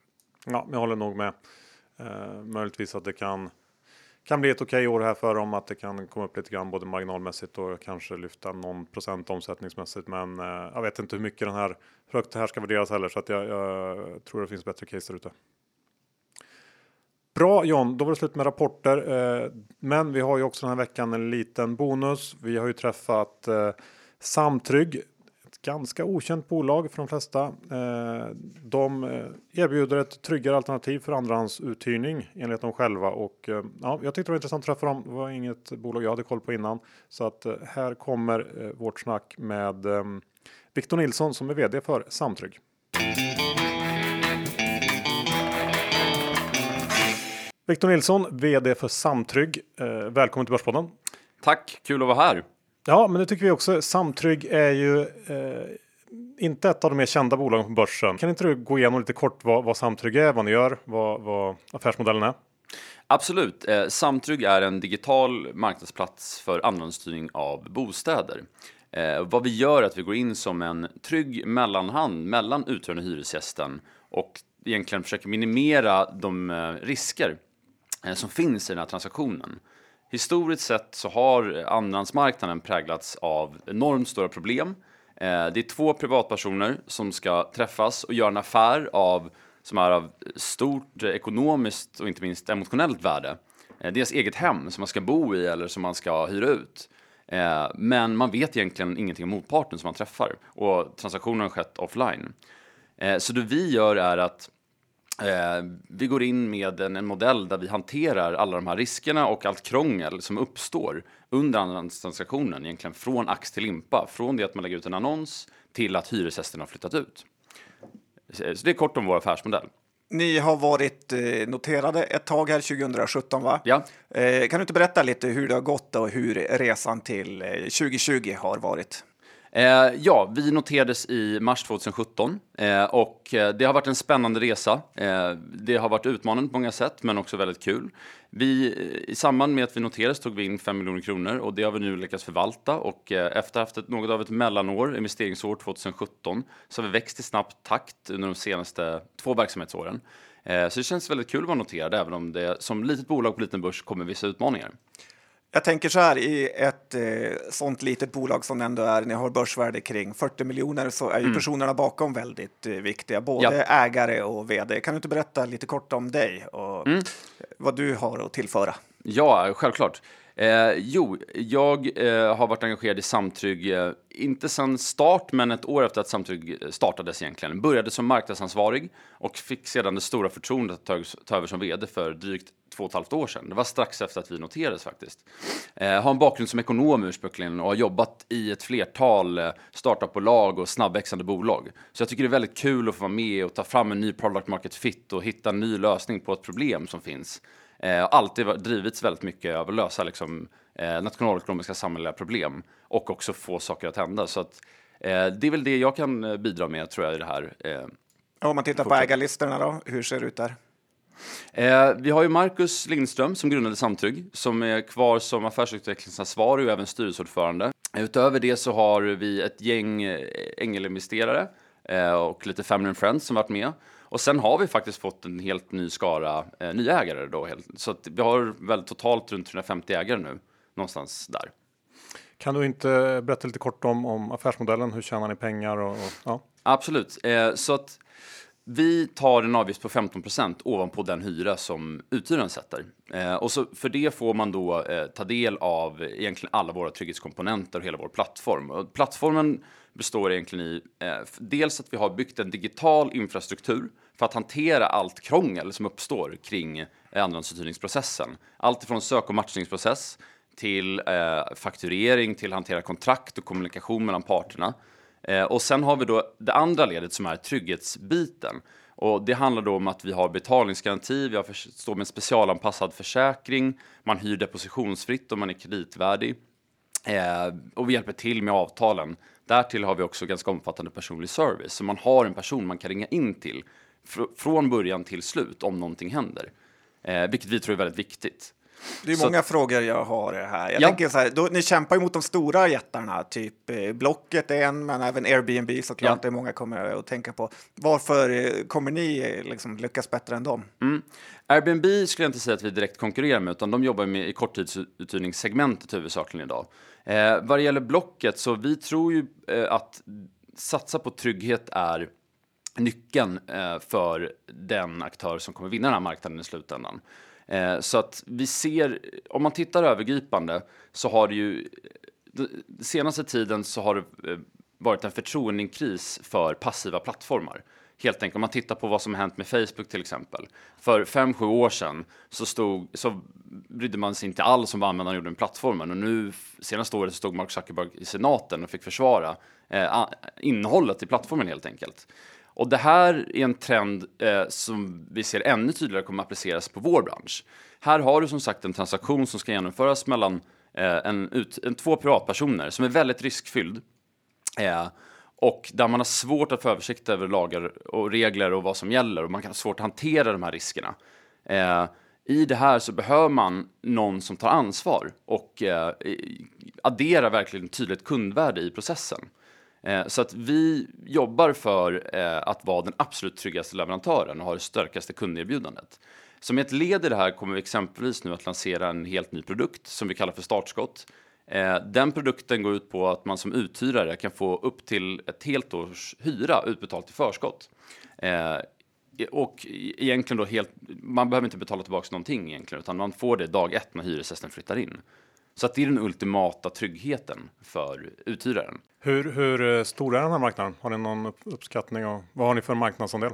Ja, jag håller nog med. Eh, möjligtvis att det kan kan bli ett okej år här för dem, att det kan komma upp lite grann både marginalmässigt och kanske lyfta någon procent omsättningsmässigt. Men eh, jag vet inte hur mycket den här högt det här ska värderas heller, så att jag, jag tror det finns bättre case där ute. Bra John, då var det slut med rapporter. Eh, men vi har ju också den här veckan en liten bonus. Vi har ju träffat eh, Samtrygg, ett ganska okänt bolag för de flesta. Eh, de erbjuder ett tryggare alternativ för andrahandsuthyrning enligt dem själva och ja, jag tyckte det var intressant att träffa dem. Det var inget bolag jag hade koll på innan så att här kommer vårt snack med Victor Nilsson som är vd för Samtrygg. Victor Nilsson, VD för Samtrygg. Eh, välkommen till Börspodden. Tack, kul att vara här. Ja, men det tycker vi också. Samtrygg är ju eh, inte ett av de mer kända bolagen på börsen. Kan inte du gå igenom lite kort vad, vad Samtrygg är, vad ni gör, vad, vad affärsmodellen är? Absolut. Eh, Samtrygg är en digital marknadsplats för andrahandsstyrning av bostäder. Eh, vad vi gör är att vi går in som en trygg mellanhand mellan uthyraren och hyresgästen och egentligen försöker minimera de eh, risker Eh, som finns i den här transaktionen. Historiskt sett så har eh, andrahandsmarknaden präglats av enormt stora problem. Eh, det är två privatpersoner som ska träffas och göra en affär av, som är av stort ekonomiskt och inte minst emotionellt värde. Deras eget hem som man ska bo i eller som man ska hyra ut. Men man vet egentligen ingenting om motparten som man träffar och transaktionen har skett offline. Så det vi gör är att vi går in med en, en, modell där vi hanterar alla de här riskerna och allt krångel som uppstår under andrahandstransaktionen, egentligen från ax till limpa, från det att man lägger ut en annons till att hyresgästen har flyttat ut. Så det är kort om vår affärsmodell. Ni har varit eh, noterade ett tag här 2017, va? Ja. Eh, kan du inte berätta lite hur det har gått och hur resan till 2020 eh, har varit? Eh, ja, vi noterades i mars 2017 eh, och eh, det har varit en spännande resa. Eh, det har varit utmanande på många sätt, men också väldigt kul. Vi, eh, I samband med att vi noterades tog vi in 5 miljoner kronor och det har vi nu lyckats förvalta och eh, efter haft ett, något av ett mellanår, investeringsår 2017, så har vi växt i snabb takt under de senaste två verksamhetsåren. Eh, så det känns väldigt kul att vara noterad, även om det som litet bolag på liten börs kommer vissa utmaningar. Jag tänker så här, i ett eh, sånt litet bolag som ändå är, ni har börsvärde kring 40 miljoner, så är ju mm. personerna bakom väldigt eh, viktiga, både ja. ägare och vd. Kan du inte berätta lite kort om dig och mm. vad du har att tillföra? Ja, självklart. Eh, jo, jag eh, har varit engagerad i Samtrygg, eh, inte sedan start, men ett år efter att Samtrygg startades egentligen. Började som marknadsansvarig och fick sedan det stora förtroendet att ta, ta över som vd för drygt två och ett halvt år sedan. Det var strax efter att vi noterades faktiskt. Eh, har en bakgrund som ekonom ursprungligen och har jobbat i ett flertal eh, startupbolag och snabbväxande bolag. Så jag tycker det är väldigt kul att få vara med och ta fram en ny product market fit och hitta en ny lösning på ett problem som finns. Eh, alltid drivits väldigt mycket av att lösa liksom, eh, nationalekonomiska samhälleliga problem och också få saker att hända. Så att, eh, det är väl det jag kan eh, bidra med tror jag i det här. Eh, Om man tittar på ägarlistorna då, hur ser det ut där? Eh, vi har ju Marcus Lindström som grundade Samtrygg som är kvar som affärsutvecklingsansvarig och även styrelseordförande. Utöver det så har vi ett gäng eh, ängelinvesterare eh, och lite family and friends som varit med. Och sen har vi faktiskt fått en helt ny skara eh, nya ägare då. Helt, så vi har väl totalt runt 350 ägare nu, någonstans där. Kan du inte berätta lite kort om, om affärsmodellen? Hur tjänar ni pengar? Och, och ja. Absolut. Eh, så att vi tar en avgift på 15% ovanpå den hyra som uthyraren sätter. Eh, och så för det får man då eh, ta del av egentligen alla våra trygghetskomponenter och hela vår plattform. Och plattformen består egentligen i eh, dels att vi har byggt en digital infrastruktur för att hantera allt krångel som uppstår kring eh, andrahandsuthyrningsprocessen. Allt ifrån sök och matchningsprocess till eh, fakturering, till hantera kontrakt och kommunikation mellan parterna. Eh, och sen har vi då det andra ledet som är trygghetsbiten. Och det handlar då om att vi har betalningsgaranti, vi har för, står med en specialanpassad försäkring, man hyr depositionsfritt om man är kreditvärdig. Eh, och vi hjälper till med avtalen. Därtill har vi också ganska omfattande personlig service, så man har en person man kan ringa in till fr från början till slut om någonting händer. Eh, vilket vi tror är väldigt viktigt. Det är Så- många frågor jag har här. Jag Ja. tänker så här, då, ni kämpar ju mot de stora jättarna, typ eh, Blocket är en, men även Airbnb såklart, Ja. det många kommer att tänka på. Varför eh, kommer ni eh, liksom lyckas bättre än dem? Mm. Airbnb skulle jag inte säga att vi direkt konkurrerar med, utan de jobbar med i korttidsuthyrningssegmentet huvudsakligen idag. Eh, vad det gäller Blocket, så vi tror ju eh, att satsa på trygghet är nyckeln eh, för den aktör som kommer vinna den här marknaden i slutändan. Eh, så att vi ser, om man tittar övergripande så har det ju den senaste tiden så har det eh, varit en förtroendekris för passiva plattformar. Helt enkelt om man tittar på vad som har hänt med Facebook till exempel. För fem sju år sedan så, stod, så brydde man sig inte alls om vad användaren gjorde med plattformen och nu senaste året så stod Mark Zuckerberg i senaten och fick försvara eh, innehållet i plattformen helt enkelt. Och det här är en trend eh, som vi ser ännu tydligare kommer att appliceras på vår bransch. Här har du som sagt en transaktion som ska genomföras mellan eh, en, ut, en, två privatpersoner som är väldigt riskfylld. Eh, och där man har svårt att få översikt över lagar och regler och vad som gäller och man kan ha svårt att hantera de här riskerna. Eh, I det här så behöver man någon som tar ansvar och eh, adderar verkligen tydligt kundvärde i processen. Eh, Så att vi jobbar för eh, att vara den absolut tryggaste leverantören och ha det starkaste kunderbjudandet. Som ett led i det här kommer vi exempelvis nu att lansera en helt ny produkt som vi kallar för Startskott. Eh, Den produkten går ut på att man som uthyrare kan få upp till ett helt års hyra utbetalt i förskott. Eh, och e- egentligen då helt, man behöver inte betala tillbaka någonting egentligen, utan man får det dag ett när hyresgästen flyttar in. Så att det är den ultimata tryggheten för uthyraren. Hur, hur eh, stor är den här marknaden? Har ni någon upp- uppskattning? Och vad har ni för marknadsandel?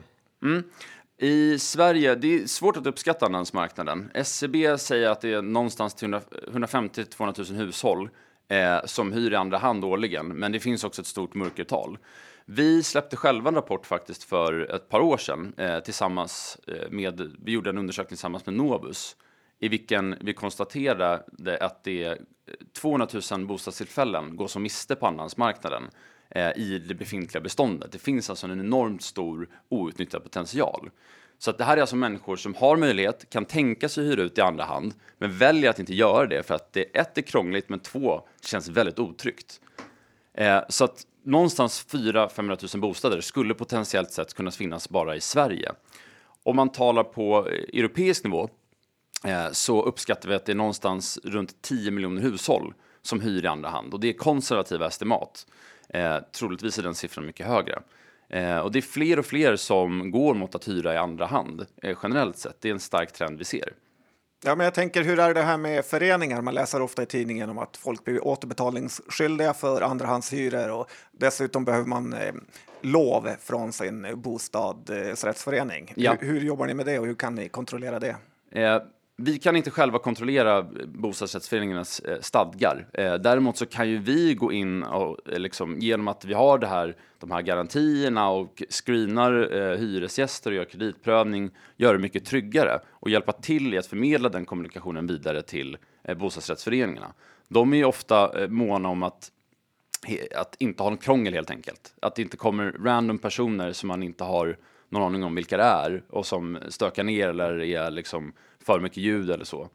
I Sverige, det är svårt att uppskatta andrahandsmarknaden. SCB säger att det är någonstans till 150-200 000 hushåll eh, som hyr i andra hand årligen, men det finns också ett stort mörkertal. Vi släppte själva en rapport faktiskt för ett par år sedan eh, tillsammans eh, med, vi gjorde en undersökning tillsammans med Novus i vilken vi konstaterade att det är 200 000 bostadstillfällen går som miste på andrahandsmarknaden eh, i det befintliga beståndet. Det finns alltså en enormt stor outnyttjad potential. Så att det här är alltså människor som har möjlighet, kan tänka sig hyra ut i andra hand, men väljer att inte göra det för att det ett är krångligt, men två känns väldigt otryggt. Eh, så att någonstans 400-500 000 bostäder skulle potentiellt sett kunna finnas bara i Sverige. Om man talar på eh, europeisk nivå så uppskattar vi att det är någonstans runt 10 miljoner hushåll som hyr i andra hand och det är konservativa estimat. Eh, troligtvis är den siffran mycket högre. Eh, och det är fler och fler som går mot att hyra i andra hand eh, generellt sett. Det är en stark trend vi ser. Ja, men jag tänker, hur är det här med föreningar? Man läser ofta i tidningen om att folk blir återbetalningsskyldiga för andrahandshyror och dessutom behöver man eh, lov från sin bostadsrättsförening. Ja. Hur, hur jobbar ni med det och hur kan ni kontrollera det? Vi kan inte själva kontrollera eh, bostadsrättsföreningarnas eh, stadgar. Eh, däremot så kan ju vi gå in och eh, liksom, genom att vi har det här, de här garantierna och screenar eh, hyresgäster och gör kreditprövning, göra det mycket tryggare och hjälpa till i att förmedla den kommunikationen vidare till eh, bostadsrättsföreningarna. De är ju ofta eh, måna om att he- att inte ha något krångel helt enkelt. Att det inte kommer random personer som man inte har någon aning om vilka det är och som stökar ner eller är liksom för mycket ljud eller så.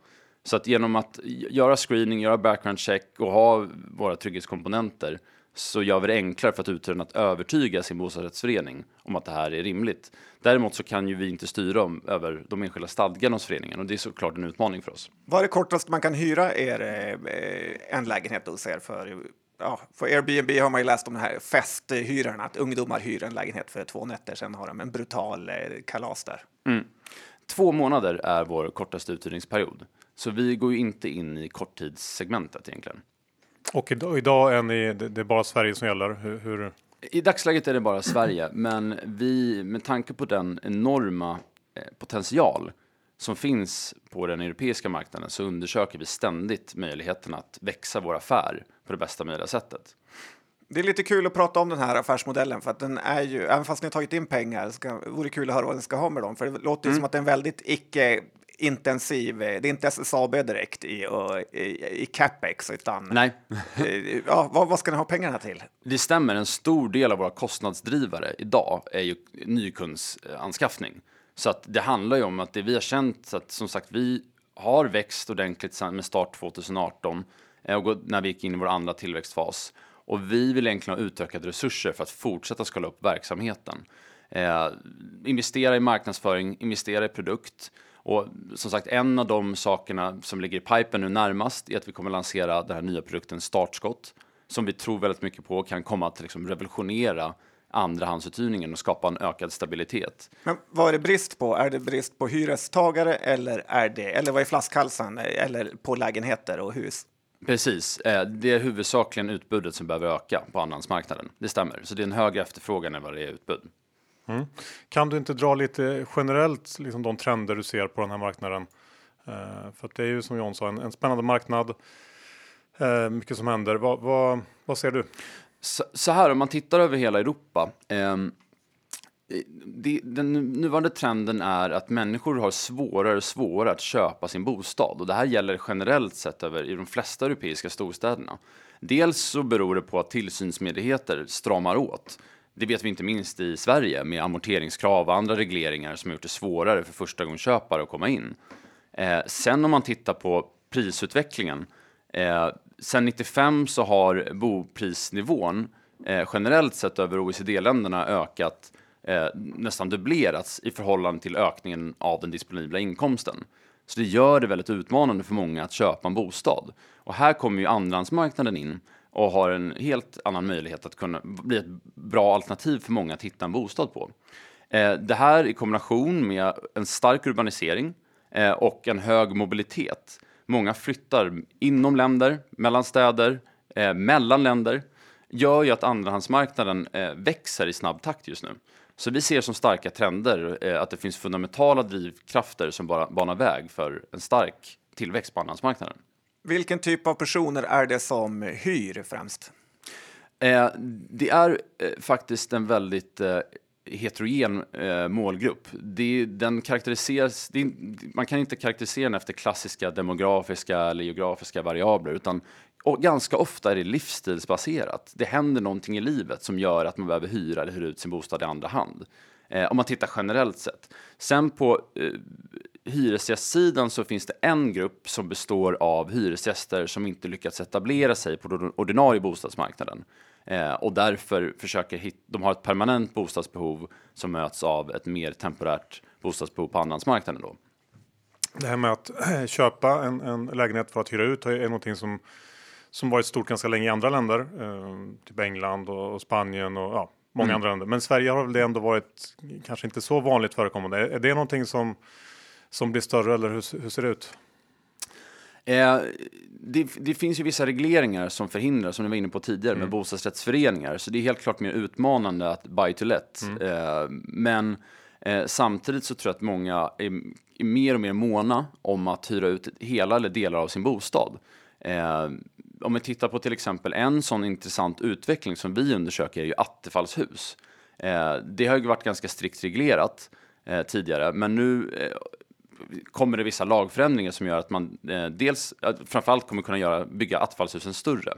Så att genom att göra screening, göra background check och ha våra trygghetskomponenter så gör vi det enklare för att uthyraren att övertyga sin bostadsrättsförening om att det här är rimligt. Däremot så kan ju vi inte styra om, över de enskilda stadgarna hos föreningen och det är såklart en utmaning för oss. Vad är det kortaste man kan hyra er eh, en lägenhet hos er för? Ja, för Airbnb har man ju läst om den här festhyrarna, att ungdomar hyr en lägenhet för två nätter, sen har de en brutal eh, kalas där. Mm. Två månader är vår kortaste uthyrningsperiod, så vi går ju inte in i korttidssegmentet egentligen. Och idag, idag är ni, det är bara Sverige som gäller? Hur, hur? I dagsläget är det bara Sverige, men vi, med tanke på den enorma eh, potential som finns på den europeiska marknaden så undersöker vi ständigt möjligheten att växa vår affär på det bästa möjliga sättet. Det är lite kul att prata om den här affärsmodellen för att den är ju, även fast ni har tagit in pengar, ska, vore kul att höra vad den ska ha med dem. För det låter mm. som att det är en väldigt icke intensiv, det är inte SSAB direkt i, i, i capex, utan Nej. Eh, ja, vad, vad ska ni ha pengarna till? Det stämmer, en stor del av våra kostnadsdrivare idag är ju nykundsanskaffning. Så att det handlar ju om att det vi har känt att som sagt vi har växt ordentligt med start 2018 eh, Eh, och när vi gick in i vår andra tillväxtfas. Och vi vill egentligen ha utökade resurser för att fortsätta skala upp verksamheten. Eh, investera i marknadsföring, investera i produkt och som sagt, en av de sakerna som ligger i pipen nu närmast är att vi kommer lansera den här nya produkten Startskott som vi tror väldigt mycket på kan komma att liksom revolutionera andrahandsuthyrningen och skapa en ökad stabilitet. Men vad är det brist på? Är det brist på hyrestagare eller är det eller vad är flaskhalsen eller på lägenheter och hus? Precis, eh, det är huvudsakligen utbudet som behöver öka på andrahandsmarknaden. Det stämmer, så det är en högre efterfrågan än vad det är utbud. Mm. Kan du inte dra lite generellt liksom de trender du ser på den här marknaden? Uh, för det är ju som John sa en, en spännande marknad. Uh, mycket som händer. Va, va, vad ser du? Så, så, här om man tittar över hela Europa. Um, det, den nuvarande trenden är att människor har svårare och svårare att köpa sin bostad och det här gäller generellt sett över i de flesta europeiska storstäderna. Dels så beror det på att tillsynsmyndigheter stramar åt. Det vet vi inte minst i Sverige med amorteringskrav och andra regleringar som har gjort det svårare för förstagångsköpare att komma in. Eh, sen om man tittar på prisutvecklingen. Eh, sen 95 så har boprisnivån eh, generellt sett över OECD-länderna ökat eh, nästan dubblerats i förhållande till ökningen av den disponibla inkomsten. Så det gör det väldigt utmanande för många att köpa en bostad. Och här kommer ju andrahandsmarknaden in och har en helt annan möjlighet att kunna bli ett bra alternativ för många att hitta en bostad på. Eh, det här i kombination med en stark urbanisering eh, och en hög mobilitet. Många flyttar inom länder, mellan städer, eh, mellan länder gör ju att andrahandsmarknaden eh, växer i snabb takt just nu. Så vi ser som starka trender att det finns fundamentala drivkrafter som bara banar väg för en stark tillväxt på andrahandsmarknaden. Vilken typ av personer är det som hyr främst? Eh, det är eh, faktiskt en väldigt eh, heterogen eh, målgrupp. Det, den karaktäriseras, det, man kan inte karaktärisera den efter klassiska demografiska eller geografiska variabler utan och ganska ofta är det livsstilsbaserat. Det händer någonting i livet som gör att man behöver hyra eller hyra ut sin bostad i andra hand. Eh, om man tittar generellt sett. Sen på eh, hyresgästsidan så finns det en grupp som består av hyresgäster som inte lyckats etablera sig på den ordinarie bostadsmarknaden eh, och därför försöker hitta, de har ett permanent bostadsbehov som möts av ett mer temporärt bostadsbehov på andrahandsmarknaden då. Det här med att eh, köpa en, en lägenhet för att hyra ut är någonting som som varit stort ganska länge i andra länder, eh, typ England och, och Spanien och ja, många mm. andra länder. Men Sverige har väl det ändå varit kanske inte så vanligt förekommande. Är, är det någonting som som blir större eller hur, hur ser det ut? Eh, det, det, finns ju vissa regleringar som förhindrar, som ni var inne på tidigare, mm. med bostadsrättsföreningar. Så det är helt klart mer utmanande att buy to let. Mm. Eh, men eh, samtidigt så tror jag att många är, är, mer och mer måna om att hyra ut hela eller delar av sin bostad. Om vi tittar på till exempel en sån intressant utveckling som vi undersöker är ju attefallshus. Eh, det har ju varit ganska strikt reglerat eh, tidigare, men nu eh, kommer det vissa lagförändringar som gör att man eh, dels framförallt kommer kunna göra, bygga attefallshusen större.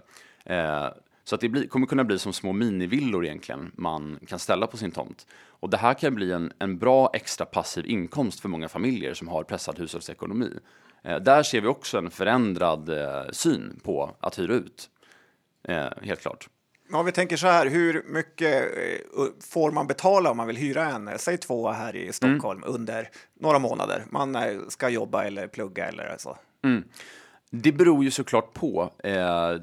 Eh, så att det blir, kommer kunna bli som små minivillor egentligen man kan ställa på sin tomt. Och det här kan bli en, en bra extra passiv inkomst för många familjer som har pressad hushållsekonomi. Eh, där ser vi också en förändrad eh, syn på att hyra ut. Eh, helt klart. Om vi tänker så här, hur mycket får man betala om man vill hyra en, säg tvåa här i Stockholm mm. under några månader? Man ska jobba eller plugga eller så. Mm. Det beror ju såklart på eh,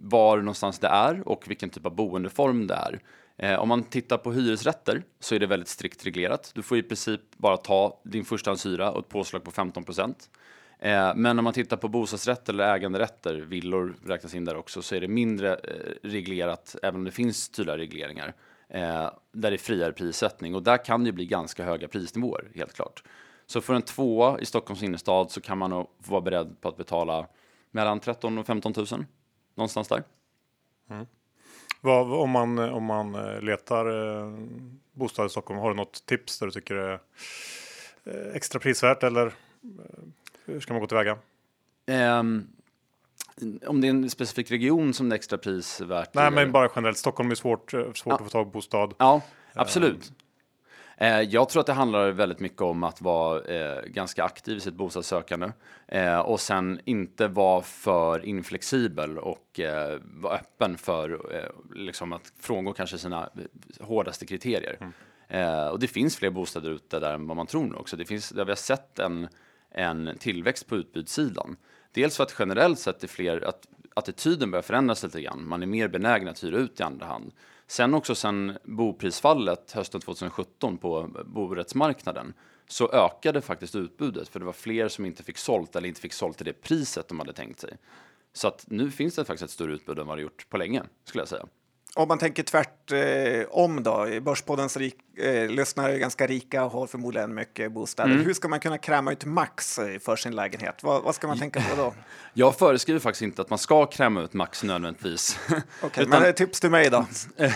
var någonstans det är och vilken typ av boendeform det är. Eh, om man tittar på hyresrätter så är det väldigt strikt reglerat. Du får i princip bara ta din förstahandshyra och ett påslag på 15 procent. Eh, men om man tittar på bostadsrätter eller äganderätter, villor räknas in där också, så är det mindre eh, reglerat, även om det finns tydliga regleringar, eh, där det är friare prissättning. Och där kan det bli ganska höga prisnivåer, helt klart. Så för en tvåa i Stockholms innerstad så kan man nog vara beredd på att betala mellan 13 och 15 000, någonstans där. Mm. Vad, om, man, om man eh, letar eh, bostad i Stockholm, har du något tips där du tycker det är eh, extra prisvärt eller hur ska man gå tillväga? Um, om det är en specifik region som det är extra pris värt? Nej, men bara generellt. Stockholm är svårt, eh, svårt ja. att få tag på bostad. Ja, absolut. Um. Jag tror att det handlar väldigt mycket om att vara eh, ganska aktiv i sitt bostadssökande eh, och sen inte vara för inflexibel och eh, vara öppen för eh, liksom att frångå kanske sina hårdaste kriterier. Mm. Eh, och det finns fler bostäder ute där än vad man tror nu också. Det finns, där vi har sett en en tillväxt på utbudssidan. Dels för att generellt sett är fler, att attityden börjar förändras lite grann. Man är mer benägen att hyra ut i andra hand. Sen också sen boprisfallet hösten 2017 på borättsmarknaden så ökade faktiskt utbudet för det var fler som inte fick sålt eller inte fick sålt till det priset de hade tänkt sig. Så att nu finns det faktiskt ett större utbud än vad det gjort på länge skulle jag säga. Om man tänker tvärt eh, om då, Börspoddens rik, eh, lyssnare är ganska rika och har förmodligen mycket bostäder. Mm. Hur ska man kunna kräma ut max eh, för sin lägenhet? Vad, vad, ska man tänka på då? Jag föreskriver faktiskt inte att man ska kräma ut max nödvändigtvis. Okej, okay, Utan... men tips till mig då?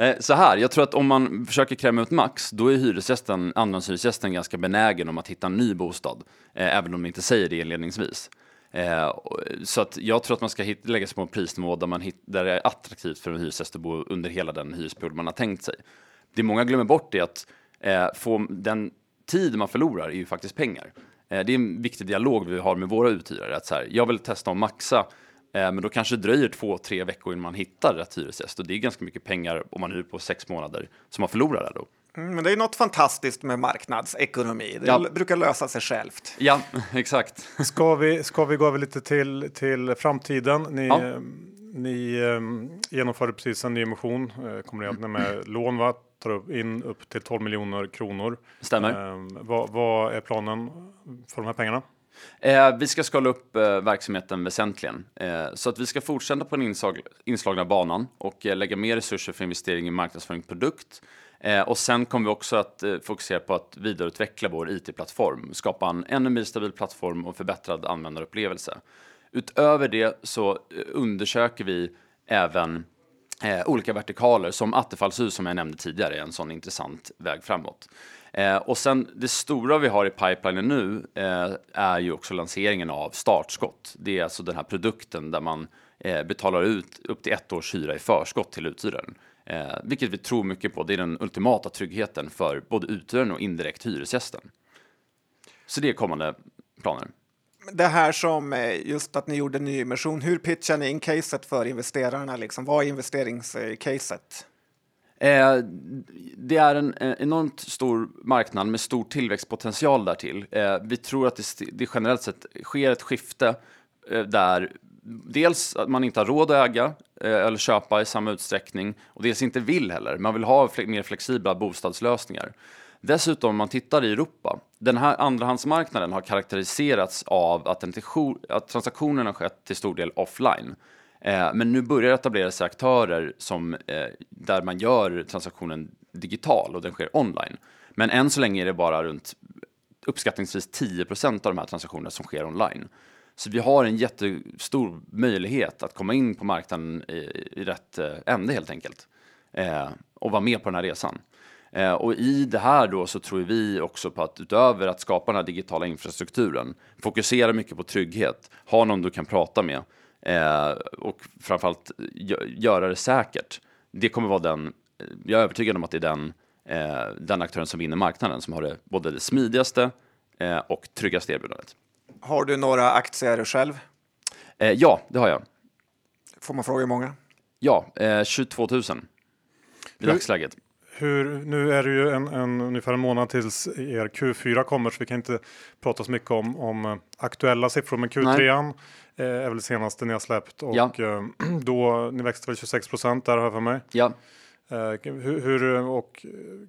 Eh, så här, jag tror att om man försöker kräma ut max, då är hyresgästen, andrahandshyresgästen ganska benägen om att hitta en ny bostad, eh, även om de inte säger det inledningsvis. Eh, så att jag tror att man ska hit, lägga sig på en prisnivå där, man hit, där det är attraktivt för en hyresgäst att bo under hela den hyresperiod man har tänkt sig. Det många glömmer bort är att eh, få den tid man förlorar är ju faktiskt pengar. Eh, det är en viktig dialog vi har med våra uthyrare. Att så här, jag vill testa att maxa, eh, men då kanske det dröjer två, tre veckor innan man hittar rätt hyresgäst. Och det är ganska mycket pengar om man hyr på sex månader som man förlorar där då. Mm, men det är något fantastiskt med marknadsekonomi. Det ja. brukar lösa sig självt. Ja, exakt. Ska vi, ska vi gå över lite till, till framtiden? Ni, ja. ni um, genomförde precis en ny emission, uh, kombinerat med lån, va? tar in upp till 12 miljoner kronor. Stämmer. Um, vad, vad är planen för de här pengarna? Eh, vi ska skala upp eh, verksamheten väsentligen. Eh, så att vi ska fortsätta på den insag, inslagna banan och eh, lägga mer resurser för investering i marknadsföring produkt Eh, och sen kommer vi också att eh, fokusera på att vidareutveckla vår IT-plattform, skapa en ännu mer stabil plattform och förbättrad användarupplevelse. Utöver det så eh, undersöker vi även eh, olika vertikaler som attefallshus som jag nämnde tidigare är en sån intressant väg framåt. Eh, och sen det stora vi har i pipelinen nu eh, är ju också lanseringen av Startskott. Det är alltså den här produkten där man eh, betalar ut upp till ett års hyra i förskott till uthyraren. Eh, vilket vi tror mycket på. Det är den ultimata tryggheten för både uthyraren och indirekt hyresgästen. Så det är kommande planer. Det här som eh, just att ni gjorde nyemission, hur pitchar ni in caset för investerarna? Liksom? Vad är investeringscaset? Eh, det är en eh, enormt stor marknad med stor tillväxtpotential därtill. Eh, vi tror att det, det generellt sett sker ett skifte eh, där dels att man inte har råd att äga Eh, eller köpa i samma utsträckning och dels inte vill heller. Man vill ha mer flexibla bostadslösningar. Dessutom om man tittar i Europa, den här andrahandsmarknaden har karaktäriserats av att, att transaktionerna skett till stor del offline. Eh, men nu börjar etablera sig aktörer som, eh, där man gör transaktionen digital och den sker online. Men än så länge är det bara runt uppskattningsvis 10% av de här transaktionerna som sker online. Så vi har en jättestor möjlighet att komma in på marknaden i, i rätt eh, ände helt enkelt. Eh, och vara med på den här resan. Eh, och i det här då så tror vi också på att utöver att skapa den här digitala infrastrukturen, fokusera mycket på trygghet, ha någon du kan prata med, eh, och framförallt gö- göra det säkert. Det kommer vara den, eh, jag är övertygad om att det är den, eh, den aktören som vinner marknaden som har det både det smidigaste eh, och tryggaste erbjudandet. Har du några aktier själv? Eh, ja, det har jag. Får man fråga hur många? Ja, eh, 22 000 i Hur- dagsläget. Hur, nu är det ju en, en, ungefär en månad tills er Q4 kommer så vi kan inte prata så mycket om, om eh, aktuella siffror. Men Q3 eh, är väl senaste ni har släppt och Ja. eh, då ni växte väl 26 procent där har jag för mig. Ja, hur, hur, och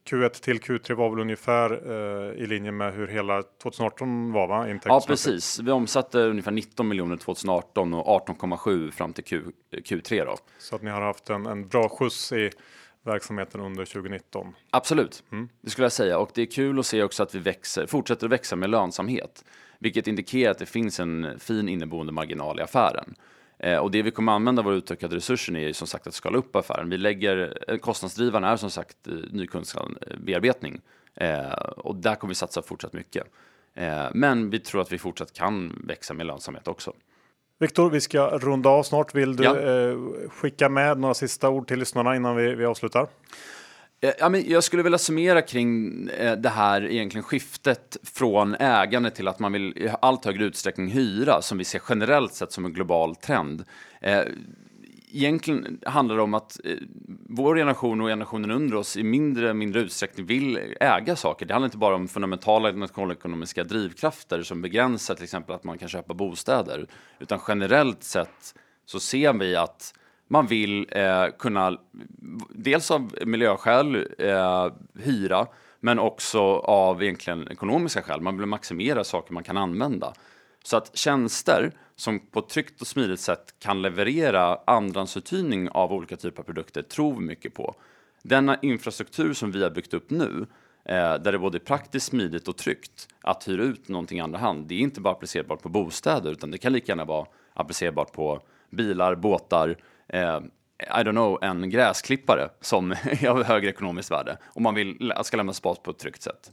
Q1 till Q3 var väl ungefär eh, i linje med hur hela 2018 var va? ja, precis. Vi omsatte ungefär 19 miljoner 2018 och 18,7 fram till Q, Q3 då. Så att ni har haft en, en bra skjuts i verksamheten under 2019. Absolut, Mm. det skulle jag säga. Och det är kul att se också att vi växer, fortsätter att växa med lönsamhet, vilket indikerar att det finns en fin inneboende marginal i affären. Eh, och det vi kommer använda våra utökade resurser är ju som sagt att skala upp affären. Vi lägger, eh, kostnadsdrivaren är som sagt eh, ny kunskapsbearbetning eh, och där kommer vi satsa fortsatt mycket. Men vi tror att vi fortsatt kan växa med lönsamhet också. Viktor, vi ska runda av snart. Vill du Ja. skicka med några sista ord till lyssnarna innan vi, vi avslutar? Eh, ja, men jag skulle vilja summera kring eh, det här egentligen skiftet från ägande till att man vill i allt högre utsträckning hyra, som vi ser generellt sett som en global trend. Eh, egentligen handlar det om att vår generation och generationen under oss i mindre mindre utsträckning vill äga saker. Det handlar inte bara om fundamentala nationalekonomiska drivkrafter som begränsar till exempel att man kan köpa bostäder, utan generellt sett så ser vi att man vill eh, kunna, dels av miljöskäl, eh, hyra, men också av egentligen ekonomiska skäl. Man vill maximera saker man kan använda. Så att tjänster som på ett tryggt och smidigt sätt kan leverera andrahandsuthyrning av olika typer av produkter tror vi mycket på. Denna infrastruktur som vi har byggt upp nu, eh, där det både är praktiskt, smidigt och tryggt att hyra ut någonting i andra hand, det är inte bara applicerbart på bostäder, utan det kan lika gärna vara applicerbart på bilar, båtar, eh, I don't know, en gräsklippare som är av högre ekonomiskt värde och man vill ska lämna spas på ett tryggt sätt.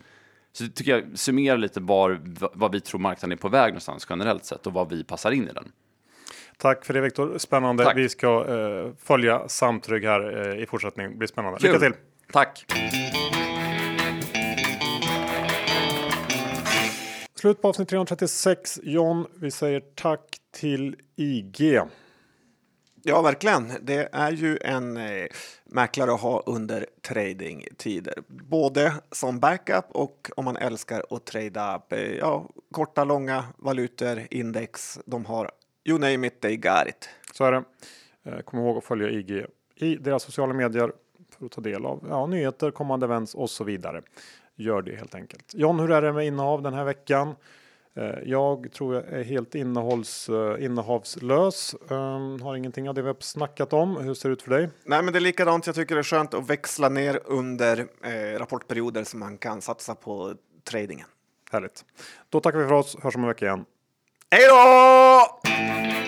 Så tycker jag summerar lite var, vad vi tror marknaden är på väg någonstans generellt sett och vad vi passar in i den. Tack för det Viktor. Spännande. Tack. Vi ska eh, följa Samtrygg här eh, i fortsättningen. Det blir spännande. Kul. Lycka till! Tack! Slut på avsnitt 336. John, vi säger tack till IG. Ja, verkligen. Det är ju en eh, mäklare att ha under tradingtider. Både som backup och om man älskar att trada eh, ja, korta, långa valutor, index. De har you name it, they got it. Så är det. Eh, kom ihåg att följa IG i deras sociala medier för att ta del av ja, nyheter, kommande events och så vidare. Gör det helt enkelt. John, hur är det med innehav den här veckan? Eh, Jag tror jag är helt innehålls, eh, innehavslös. Um, har ingenting av det vi har snackat om. Hur ser det ut för dig? Nej, men det är likadant. Jag tycker det är skönt att växla ner under eh, rapportperioder så man kan satsa på tradingen. Härligt. Då tackar vi för oss. Hörs om en vecka igen. Hej då!